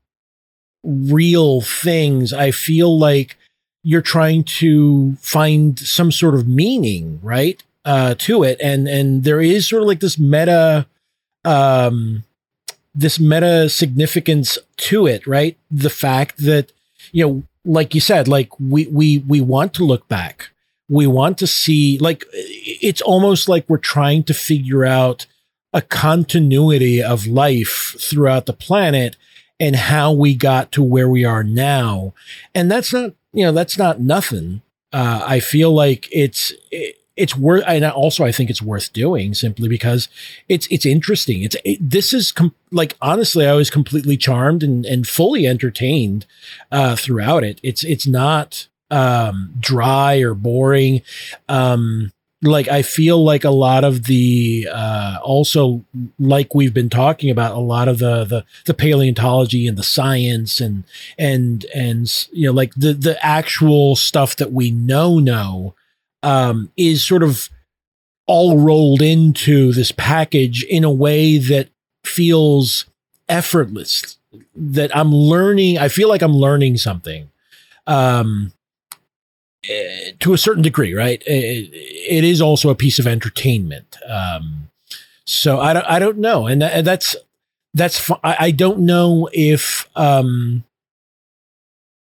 real things I feel like you're trying to find some sort of meaning right uh to it. And and there is sort of like this meta um this meta significance to it, right? The fact that, you know, like you said, like we, we, we want to look back. We want to see, like, it's almost like we're trying to figure out a continuity of life throughout the planet and how we got to where we are now. And that's not, you know, that's not nothing. Uh, I feel like it's, it, it's worth and also i think it's worth doing simply because it's it's interesting. It's it, this is com- like honestly i was completely charmed and and fully entertained uh throughout it. It's it's not um dry or boring. Um like i feel like a lot of the uh also like we've been talking about a lot of the the the paleontology and the science and and and you know like the the actual stuff that we know know um, is sort of all rolled into this package in a way that feels effortless. That I'm learning, I feel like I'm learning something um, eh, to a certain degree, right? It, it is also a piece of entertainment. Um, so I don't, I don't know, and, that, and that's that's I don't know if um,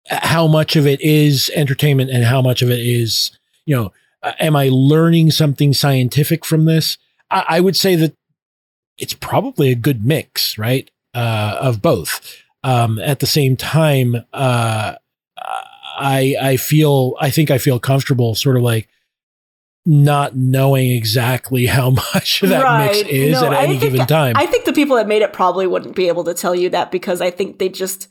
how much of it is entertainment and how much of it is you know uh, am I learning something scientific from this? I, I, would say that it's probably a good mix, right? Uh, of both. Um, at the same time, uh, I I feel I think I feel comfortable, sort of like not knowing exactly how much that right. mix is no, at any given time. I think the people that made it probably wouldn't be able to tell you that because I think they just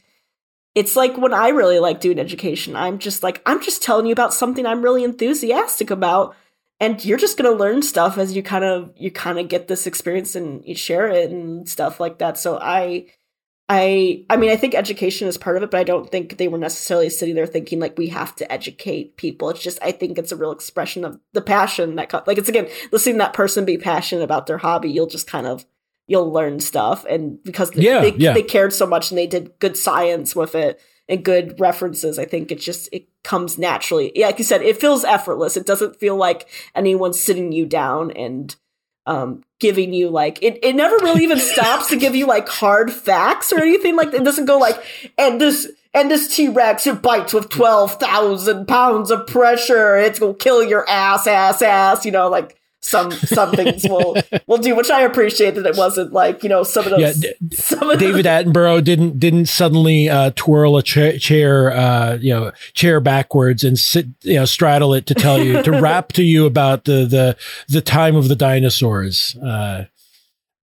it's like when I really like doing education, I'm just like, I'm just telling you about something I'm really enthusiastic about. And you're just gonna learn stuff as you kind of you kind of get this experience and you share it and stuff like that. So I I I mean I think education is part of it, but I don't think they were necessarily sitting there thinking like we have to educate people. It's just I think it's a real expression of the passion that like it's again listening that person be passionate about their hobby. You'll just kind of you'll learn stuff and because yeah, they, yeah. they cared so much and they did good science with it and good references i think it just it comes naturally. Like you said it feels effortless. It doesn't feel like anyone's sitting you down and um giving you like it, it never really even stops to give you like hard facts or anything. Like it doesn't go like and this and this T-Rex it bites with 12,000 pounds of pressure. It's gonna kill your ass ass ass you know like some some things will will do, which I appreciate that it wasn't like you know some of those. Yeah, d- some of David those- Attenborough didn't didn't suddenly uh, twirl a cha- chair, uh, you know, chair backwards and sit, you know, straddle it to tell you to rap to you about the the the time of the dinosaurs. Uh,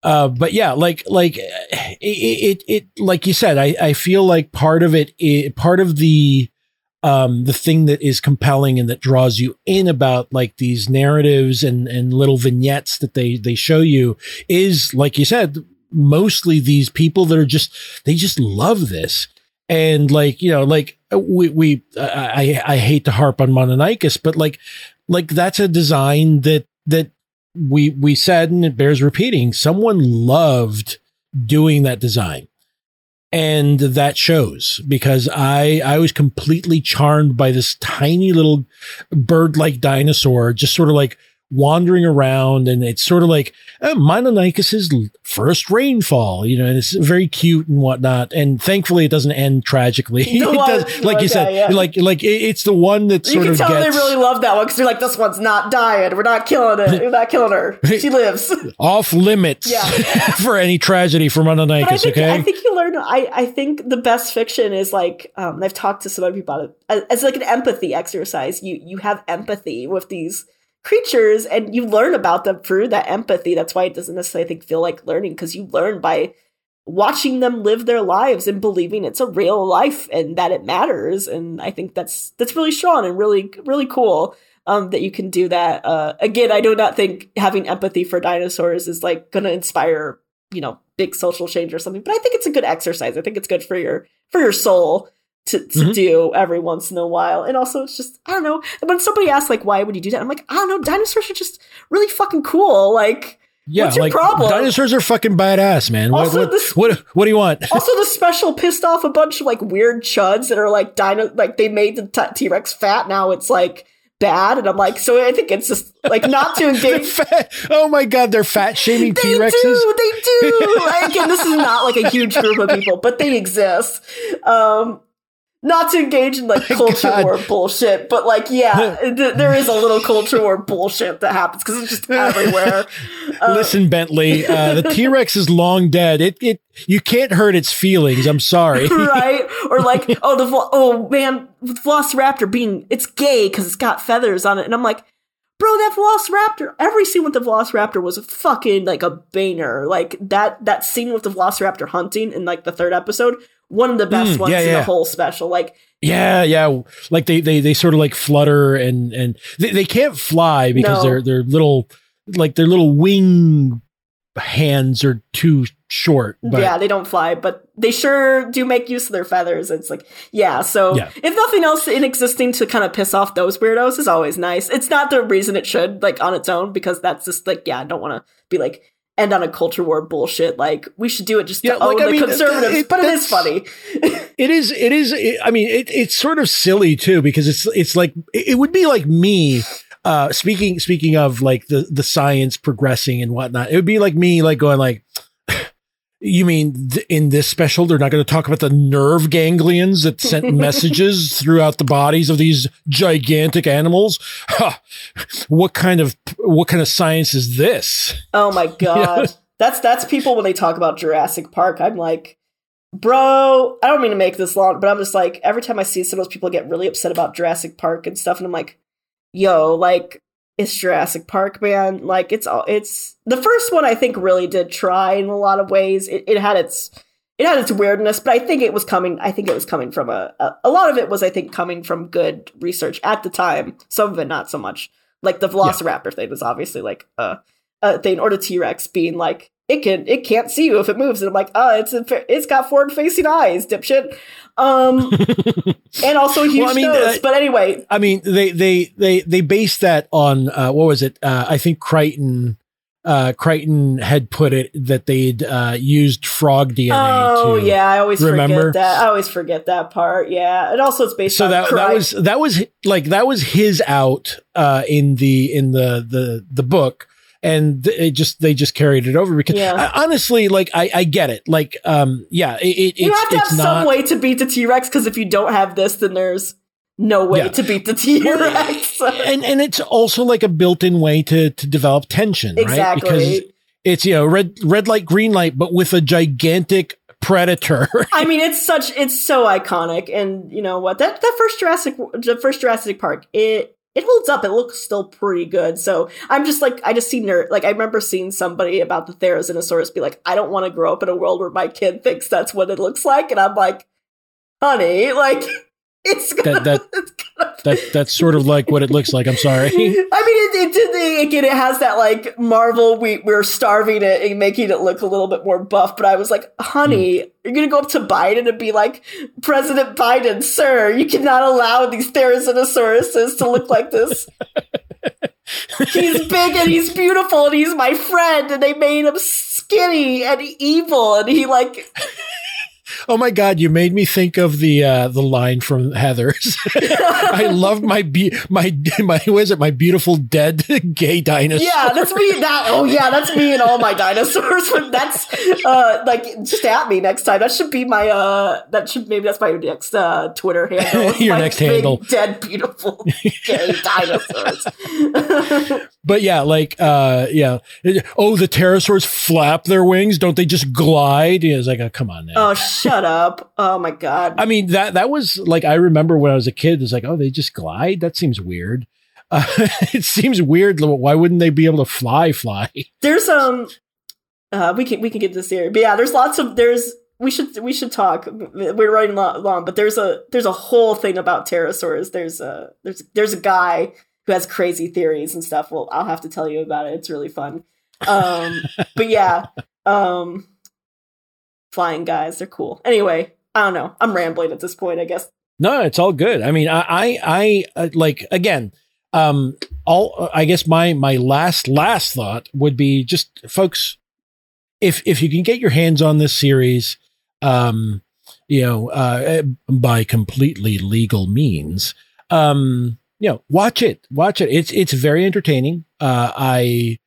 uh, but yeah, like like it, it, it like you said, I I feel like part of it, it part of the um, the thing that is compelling and that draws you in about like these narratives and and little vignettes that they they show you is like you said mostly these people that are just they just love this. And like you know like we we I I hate to harp on Mononykus but like like that's a design that that we we said and it bears repeating. Someone loved doing that design and that shows because I I was completely charmed by this tiny little bird like dinosaur just sort of like wandering around and it's sort of like uh, Mononykus's first rainfall, you know, and it's very cute and whatnot. And thankfully it doesn't end tragically. it does, like you said, yeah. like, like it's the one that sort you sort can of tell gets they really love that one because they're like, this one's not dying. We're not killing it. We're not killing her. She lives. off limits Yeah. for any tragedy for But I think, okay. I think you learn. I, I think the best fiction is like um, I've talked to some other people about it as, as like an empathy exercise. You you have empathy with these creatures, and you learn about them through that empathy. That's why it doesn't necessarily I think feel like learning because you learn by watching them live their lives and believing it's a real life and that it matters. And I think that's that's really strong and really really cool. Um, that you can do that. Uh, again, I do not think having empathy for dinosaurs is like going to inspire you know big social change or something but i think it's a good exercise i think it's good for your for your soul to, to Mhm. do every once in a while and also it's just i don't know when somebody asks like why would you do that i'm like i don't know dinosaurs are just really fucking cool like yeah, what's your like problem? dinosaurs are fucking badass, man. What, Also, what, this- what, what do you want? also the special pissed off a bunch of like weird chuds that are like dino like they made the t- t-rex fat now it's like bad and i'm like so i think it's just like not to engage fat. Oh my god, they're fat shaming T Rexes. do, they do. Like, and this is not like a huge group of people, but they exist. Um, not to engage in like My culture God. war bullshit, but like, yeah, th- there is a little culture war bullshit that happens because it's just everywhere. Uh, Listen, Bentley, uh, the T Rex is long dead. It, it, you can't hurt its feelings. I'm sorry. right? Or like, oh, the oh man, the Velociraptor being it's gay because it's got feathers on it, and I'm like, bro, that Velociraptor. Every scene with the Velociraptor was fucking like a banger. Like that that scene with the Velociraptor hunting in like the third episode, one of the best Mm, ones yeah, in yeah. the whole special. Like, yeah, yeah. Like they, they, they sort of like flutter and, and they, they can't fly because No. they're, they're little, like their little wing hands are too short. But yeah, they don't fly, but they sure do make use of their feathers. It's like, yeah. So Yeah. if nothing else, in existing to kind of piss off those weirdos is always nice. It's not the reason it should, like on its own, because that's just like, yeah, I don't want to be like end on a culture war bullshit. Like we should do it just to like, own I the mean, conservatives, it- but it is funny. It is. It is. It, I mean, it, it's sort of silly too because it's it's like it would be like me. Uh, speaking speaking of like the the science progressing and whatnot, it would be like me like going like. You mean th- in this special, they're not going to talk about the nerve ganglions that sent messages throughout the bodies of these gigantic animals? Ha! What kind of what kind of science is this? Oh my god. That's that's people when they talk about Jurassic Park. I'm like, bro, I don't mean to make this long, but I'm just like, every time I see some of those people get really upset about Jurassic Park and stuff, and I'm like, yo, like, it's Jurassic Park, man. Like, it's all it's the first one I think really did try in a lot of ways. It, it had its it had its weirdness, but I think it was coming. I think it was coming from a, a a lot of it was I think coming from good research at the time. Some of it not so much. Like the Velociraptor thing was obviously like a, a thing, or the T Rex being like it can it can't see you if it moves, and I'm like, oh, it's a, it's got forward facing eyes, dipshit. Um, and also a huge Well, I mean, nose. uh, but anyway, I mean, they they they they based that on uh, what was it? Uh, I think Crichton uh, Crichton had put it that they'd uh, used frog DNA. oh yeah, I always remember? forget that. I always forget that part. Yeah, and also it's based So on that that was that was like that was his out uh, in the in the the the book. And it just they just carried it over because Yeah. I, honestly, like I, I get it. Like, um, yeah, it, it, you it's, have to have it's some way to beat the T Rex because if you don't have this, then there's no way Yeah. to beat the T Rex. and and it's also like a built-in way to to develop tension, right? Because it's you know red red light green light but with a gigantic predator I mean, it's such it's so iconic, and you know what? That that first Jurassic, the first Jurassic Park, it it holds up. It looks still pretty good. So I'm just like, I just see nerd. Like I remember seeing somebody about the Therizinosaurus be like, I don't want to grow up in a world where my kid thinks that's what it looks like, and I'm like, honey, like It's gonna, That- that- it's gonna That that's sort of like what it looks like. I'm sorry. I mean, it, it again, it has that like Marvel. We we're starving it and making it look a little bit more buff. But I was like, honey, hmm. you're gonna go up to Biden and be like, President Biden, sir, you cannot allow these Therizinosauruses to look like this. he's big and he's beautiful and he's my friend, and they made him skinny and evil, and he like Oh my god, you made me think of the uh the line from Heathers. I love my be- my my what is it? My beautiful dead gay dinosaur. Yeah, that's me. That oh yeah, that's me and all my dinosaurs. that's uh like just at me next time. That should be my uh that should maybe that's my next uh Twitter handle. Your My next big, handle. Dead beautiful gay dinosaurs. But yeah, like uh yeah. Oh, the pterosaurs flap their wings, don't they just glide? Yeah, it's like, oh, come on now. oh shut up. Oh my god. I mean that that was like I remember when I was a kid. It's like, oh, they just glide. That seems weird. Uh, it seems weird. Why wouldn't they be able to fly? Fly? There's um uh we can we can get this here. But yeah, there's lots of there's we should we should talk. We're running long, but there's a there's a whole thing about pterosaurs. There's a there's there's a guy who has crazy theories and stuff. Well, I'll have to tell you about it. It's really fun. Um, but yeah, um, flying guys, they're cool. Anyway, I don't know. I'm rambling at this point. I guess. No, it's all good. I mean, I I, I uh, like again. Um, all I guess my my last last thought would be just folks, if if you can get your hands on this series, um, you know, uh, by completely legal means, um, you know, watch it, watch it. It's it's very entertaining. Uh, I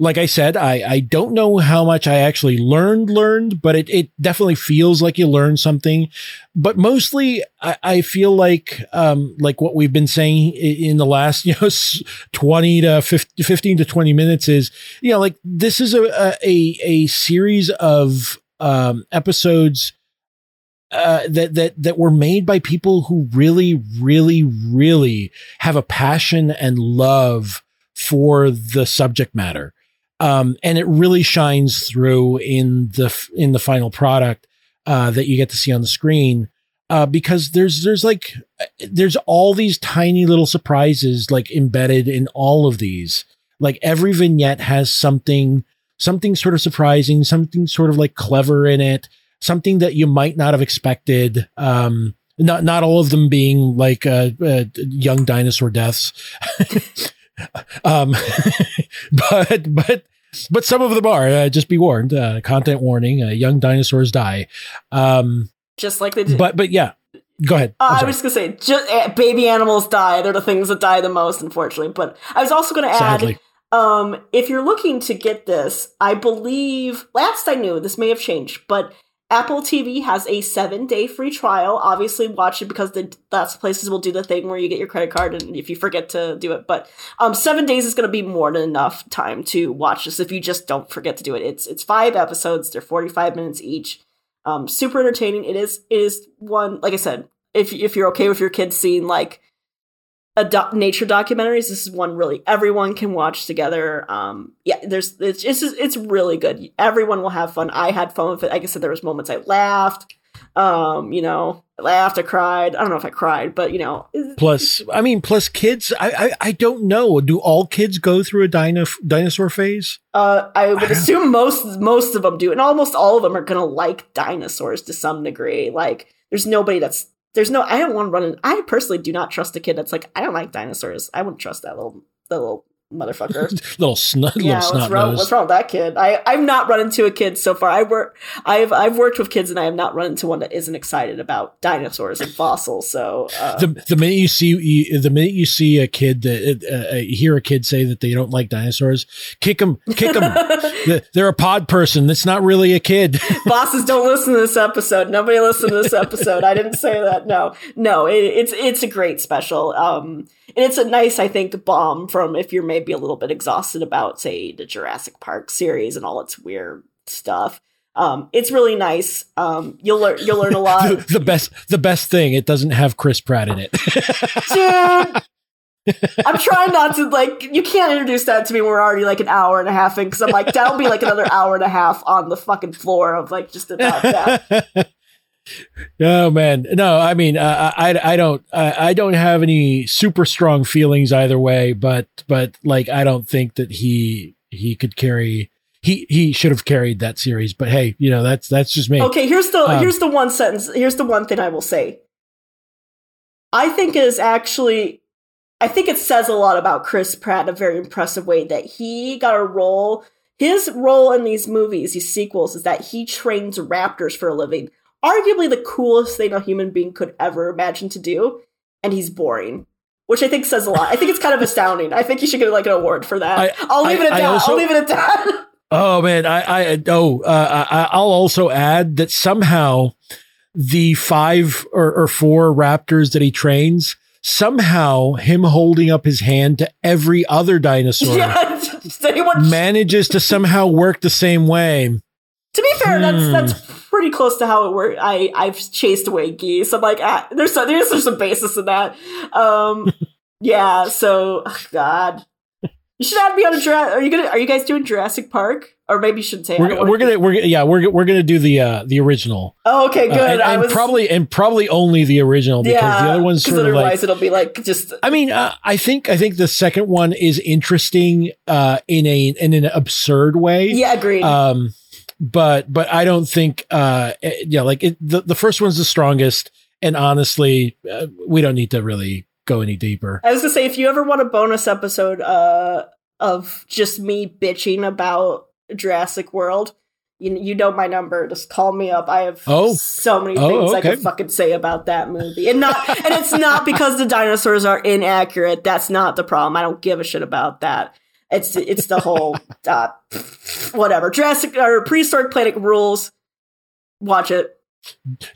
like I said, I I don't know how much I actually learned learned, but it it definitely feels like you learned something. But mostly, I, I feel like um like what we've been saying in the last you know twenty to 50, 15 to twenty minutes is you know like this is a a, a series of um episodes uh, that that that were made by people who really, really, really have a passion and love for the subject matter, um, and it really shines through in the in the final product uh, that you get to see on the screen. Uh, because there's there's like there's all these tiny little surprises like embedded in all of these. Like every vignette has something something sort of surprising, something sort of like clever in it something that you might not have expected. Um, not not all of them being like uh, uh, young dinosaur deaths, um, but but but some of them are. Uh, just be warned. Uh, content warning: uh, young dinosaurs die. Um, Just like they did. but but yeah, go ahead. Uh, I was just gonna say, just, uh, baby animals die. They're the things that die the most, unfortunately. But I was also gonna add, Sadly. um, if you're looking to get this, I believe last I knew, this may have changed, but Apple TV has a seven day free trial. Obviously, watch it because the of places will do the thing where you get your credit card, and if you forget to do it, but um, seven days is going to be more than enough time to watch this. If you just don't forget to do it, it's it's five episodes. They're forty five minutes each. Um, super entertaining. It is. It is one. Like I said, if if you're okay with your kids seeing like a doc- nature documentaries, this is one really everyone can watch together. Um, yeah, there's it's it's it's really good. Everyone will have fun. I had fun with it. Like I said, there was moments I laughed. Um, you know, I laughed, I cried. I don't know if I cried, but you know, Plus, I mean, plus kids. I, I I don't know. Do all kids go through a dino, dinosaur phase? Uh, I would assume most most of them do, and almost all of them are gonna like dinosaurs to some degree. Like, there's nobody that's there's no. I don't want to run. In, I personally do not trust a kid that's like, I don't like dinosaurs. I wouldn't trust that little that little motherfucker. little snot, yeah, little what's snot wrong? nose. What's wrong with that kid? I I've not run into a kid so far. I work. I've I've worked with kids, and I have not run into one that isn't excited about dinosaurs and fossils. So uh, the the minute you see you, the minute you see a kid that uh, uh, hear a kid say that they don't like dinosaurs, kick them, kick them. They're a pod person. That's not really a kid. bosses don't listen to this episode nobody listen to this episode i didn't say that no no it, it's it's a great special um and it's a nice i think bomb from if you're maybe a little bit exhausted about say the jurassic park series and all its weird stuff um it's really nice um you'll learn you'll learn a lot the, the best the best thing it doesn't have Chris Pratt in it. dude I'm trying not to like. You can't introduce that to me. We're already like an hour and a half in because I'm like that'll be like another hour and a half on the fucking floor of like just about that. Oh man, no. I mean, uh, I I don't I, I don't have any super strong feelings either way, but but like I don't think that he he could carry he he should have carried that series. But hey, you know that's that's just me. Okay, here's the Um, here's the one sentence. Here's the one thing I will say. I think it is actually I think it says a lot about Chris Pratt in a very impressive way that he got a role. His role in these movies, these sequels, is that he trains raptors for a living. Arguably the coolest thing a human being could ever imagine to do, and he's boring. Which I think says a lot. I think it's kind of astounding. I think you should get like an award for that. I- will leave it at that. also- I'll leave it at that. Oh man, I I oh uh, I, I'll also add that somehow the five or, or four raptors that he trains somehow him holding up his hand to every other dinosaur yeah, manages to somehow work the same way. To be fair, that's Hmm. that's pretty close to how it worked. I I've chased away geese. I'm like, ah, there's some, there's there's some basis in that. Um, yeah. So, ugh, God, you should have me on a Jurassic. Are you gonna? Are you guys doing Jurassic Park? Or maybe you shouldn't say. We're, we're gonna we're gonna- yeah we're we're gonna do the uh the original Oh, okay, Uh, good. and, I and was probably and probably only the original because yeah, the other one's sort of otherwise like it'll be like just I mean, uh, I think I think the second one is interesting uh, in a in an absurd way. yeah, agreed. Um, but but I don't think uh, eh, yeah, like it, the the first one's the strongest, and honestly, uh, we don't need to really go any deeper. I was gonna say if you ever want a bonus episode uh of just me bitching about Jurassic World, you you know my number. Just call me up. I have Oh. so many Oh, things I okay. can fucking say about that movie, and not and it's not because the dinosaurs are inaccurate. That's not the problem. I don't give a shit about that. It's it's the whole uh, whatever Jurassic or prehistoric planet rules. Watch it.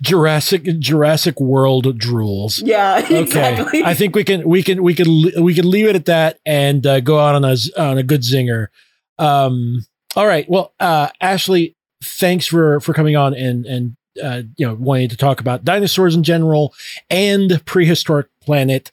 Jurassic Jurassic World drools. Yeah, Okay, exactly. I think we can we can we can we can leave it at that and uh, go out on a on a good zinger. Um, all right. Well, uh, Ashley, thanks for for coming on and and uh, you know wanting to talk about dinosaurs in general and prehistoric planet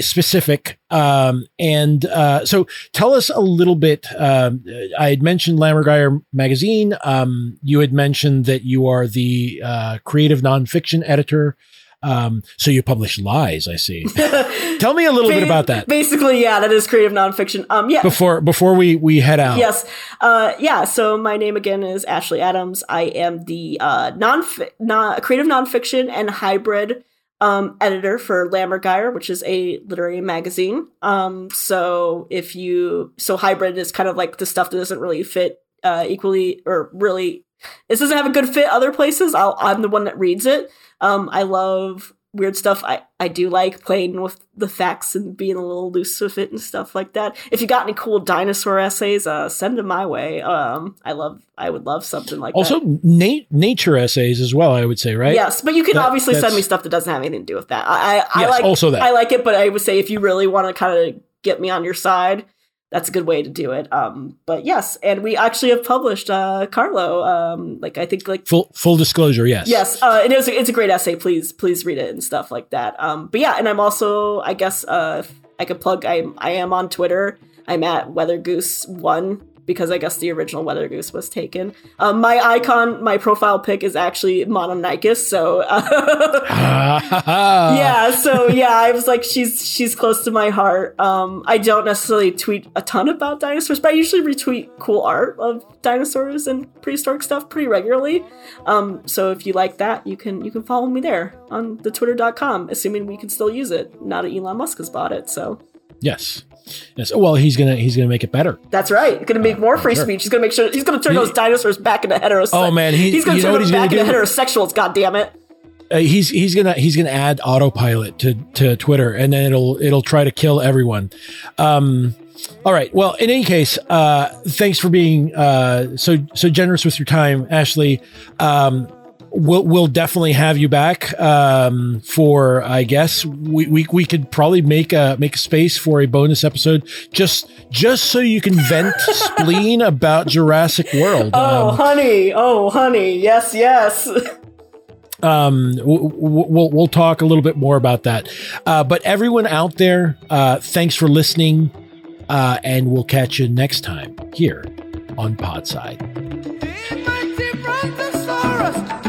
specific. Um, and uh, so tell us a little bit. Um, I had mentioned Lammergeier magazine. Um, you had mentioned that you are the uh, creative nonfiction editor. Um, so you publish lies, I see. Tell me a little bit about that Basically, yeah, that is creative nonfiction. Um, yeah, before before we we head out. Yes. Uh, yeah. So my name again is Ashley Adams. I am the uh, non non creative nonfiction and hybrid um, editor for Lammergeier, which is a literary magazine. Um, so if you so hybrid is kind of like the stuff that doesn't really fit uh, equally or really this doesn't have a good fit other places. I'll, I'm the one that reads it. Um, I love weird stuff. I, I do like playing with the facts and being a little loose with it and stuff like that. If you got any cool dinosaur essays, uh, send them my way. Um, I love, I would love something like Also, that. na- nature essays as well. I would say, right? Yes, but you can That- obviously send me stuff that doesn't have anything to do with that. I, I, I like, also that. I like it, but I would say if you really want to kind of get me on your side, that's a good way to do it. Um, but yes, and we actually have published uh, Carlo. Um, like I think like Full full disclosure. Yes. Yes, uh, it is. It's a great essay. Please, please read it and stuff like that. Um, but yeah, and I'm also, I guess, uh, if I could plug. I I am on Twitter. I'm at Weather Goose One because I guess the original Weather Goose was taken. Um, my icon, my profile pic is actually Mononykus. So uh, yeah. so yeah, I was like, she's she's close to my heart. Um, I don't necessarily tweet a ton about dinosaurs, but I usually retweet cool art of dinosaurs and prehistoric stuff pretty regularly. Um, so if you like that, you can you can follow me there on the twitter.com, assuming we can still use it. Now that Elon Musk has bought it, so Yes. Yes. Well, he's gonna he's gonna make it better. that's right. He's gonna make more free Sure. speech. He's gonna make sure he's gonna turn He- those dinosaurs back into heterosexuals. Oh, man, he- he's gonna turn them he's back into heterosexuals. God damn it. Uh, he's he's gonna he's gonna add autopilot to to Twitter, and then it'll it'll try to kill everyone. Um, all right. Well, in any case, uh, thanks for being uh, so so generous with your time, Ashley. Um, we'll we'll definitely have you back um, for. I guess we, we we could probably make a make a space for a bonus episode just just so you can vent spleen about Jurassic World. Oh, Um, honey. Oh, honey. Yes, yes. um w- w- we'll we'll talk a little bit more about that uh but everyone out there uh thanks for listening uh and we'll catch you next time here on podside The mighty Brontosaurus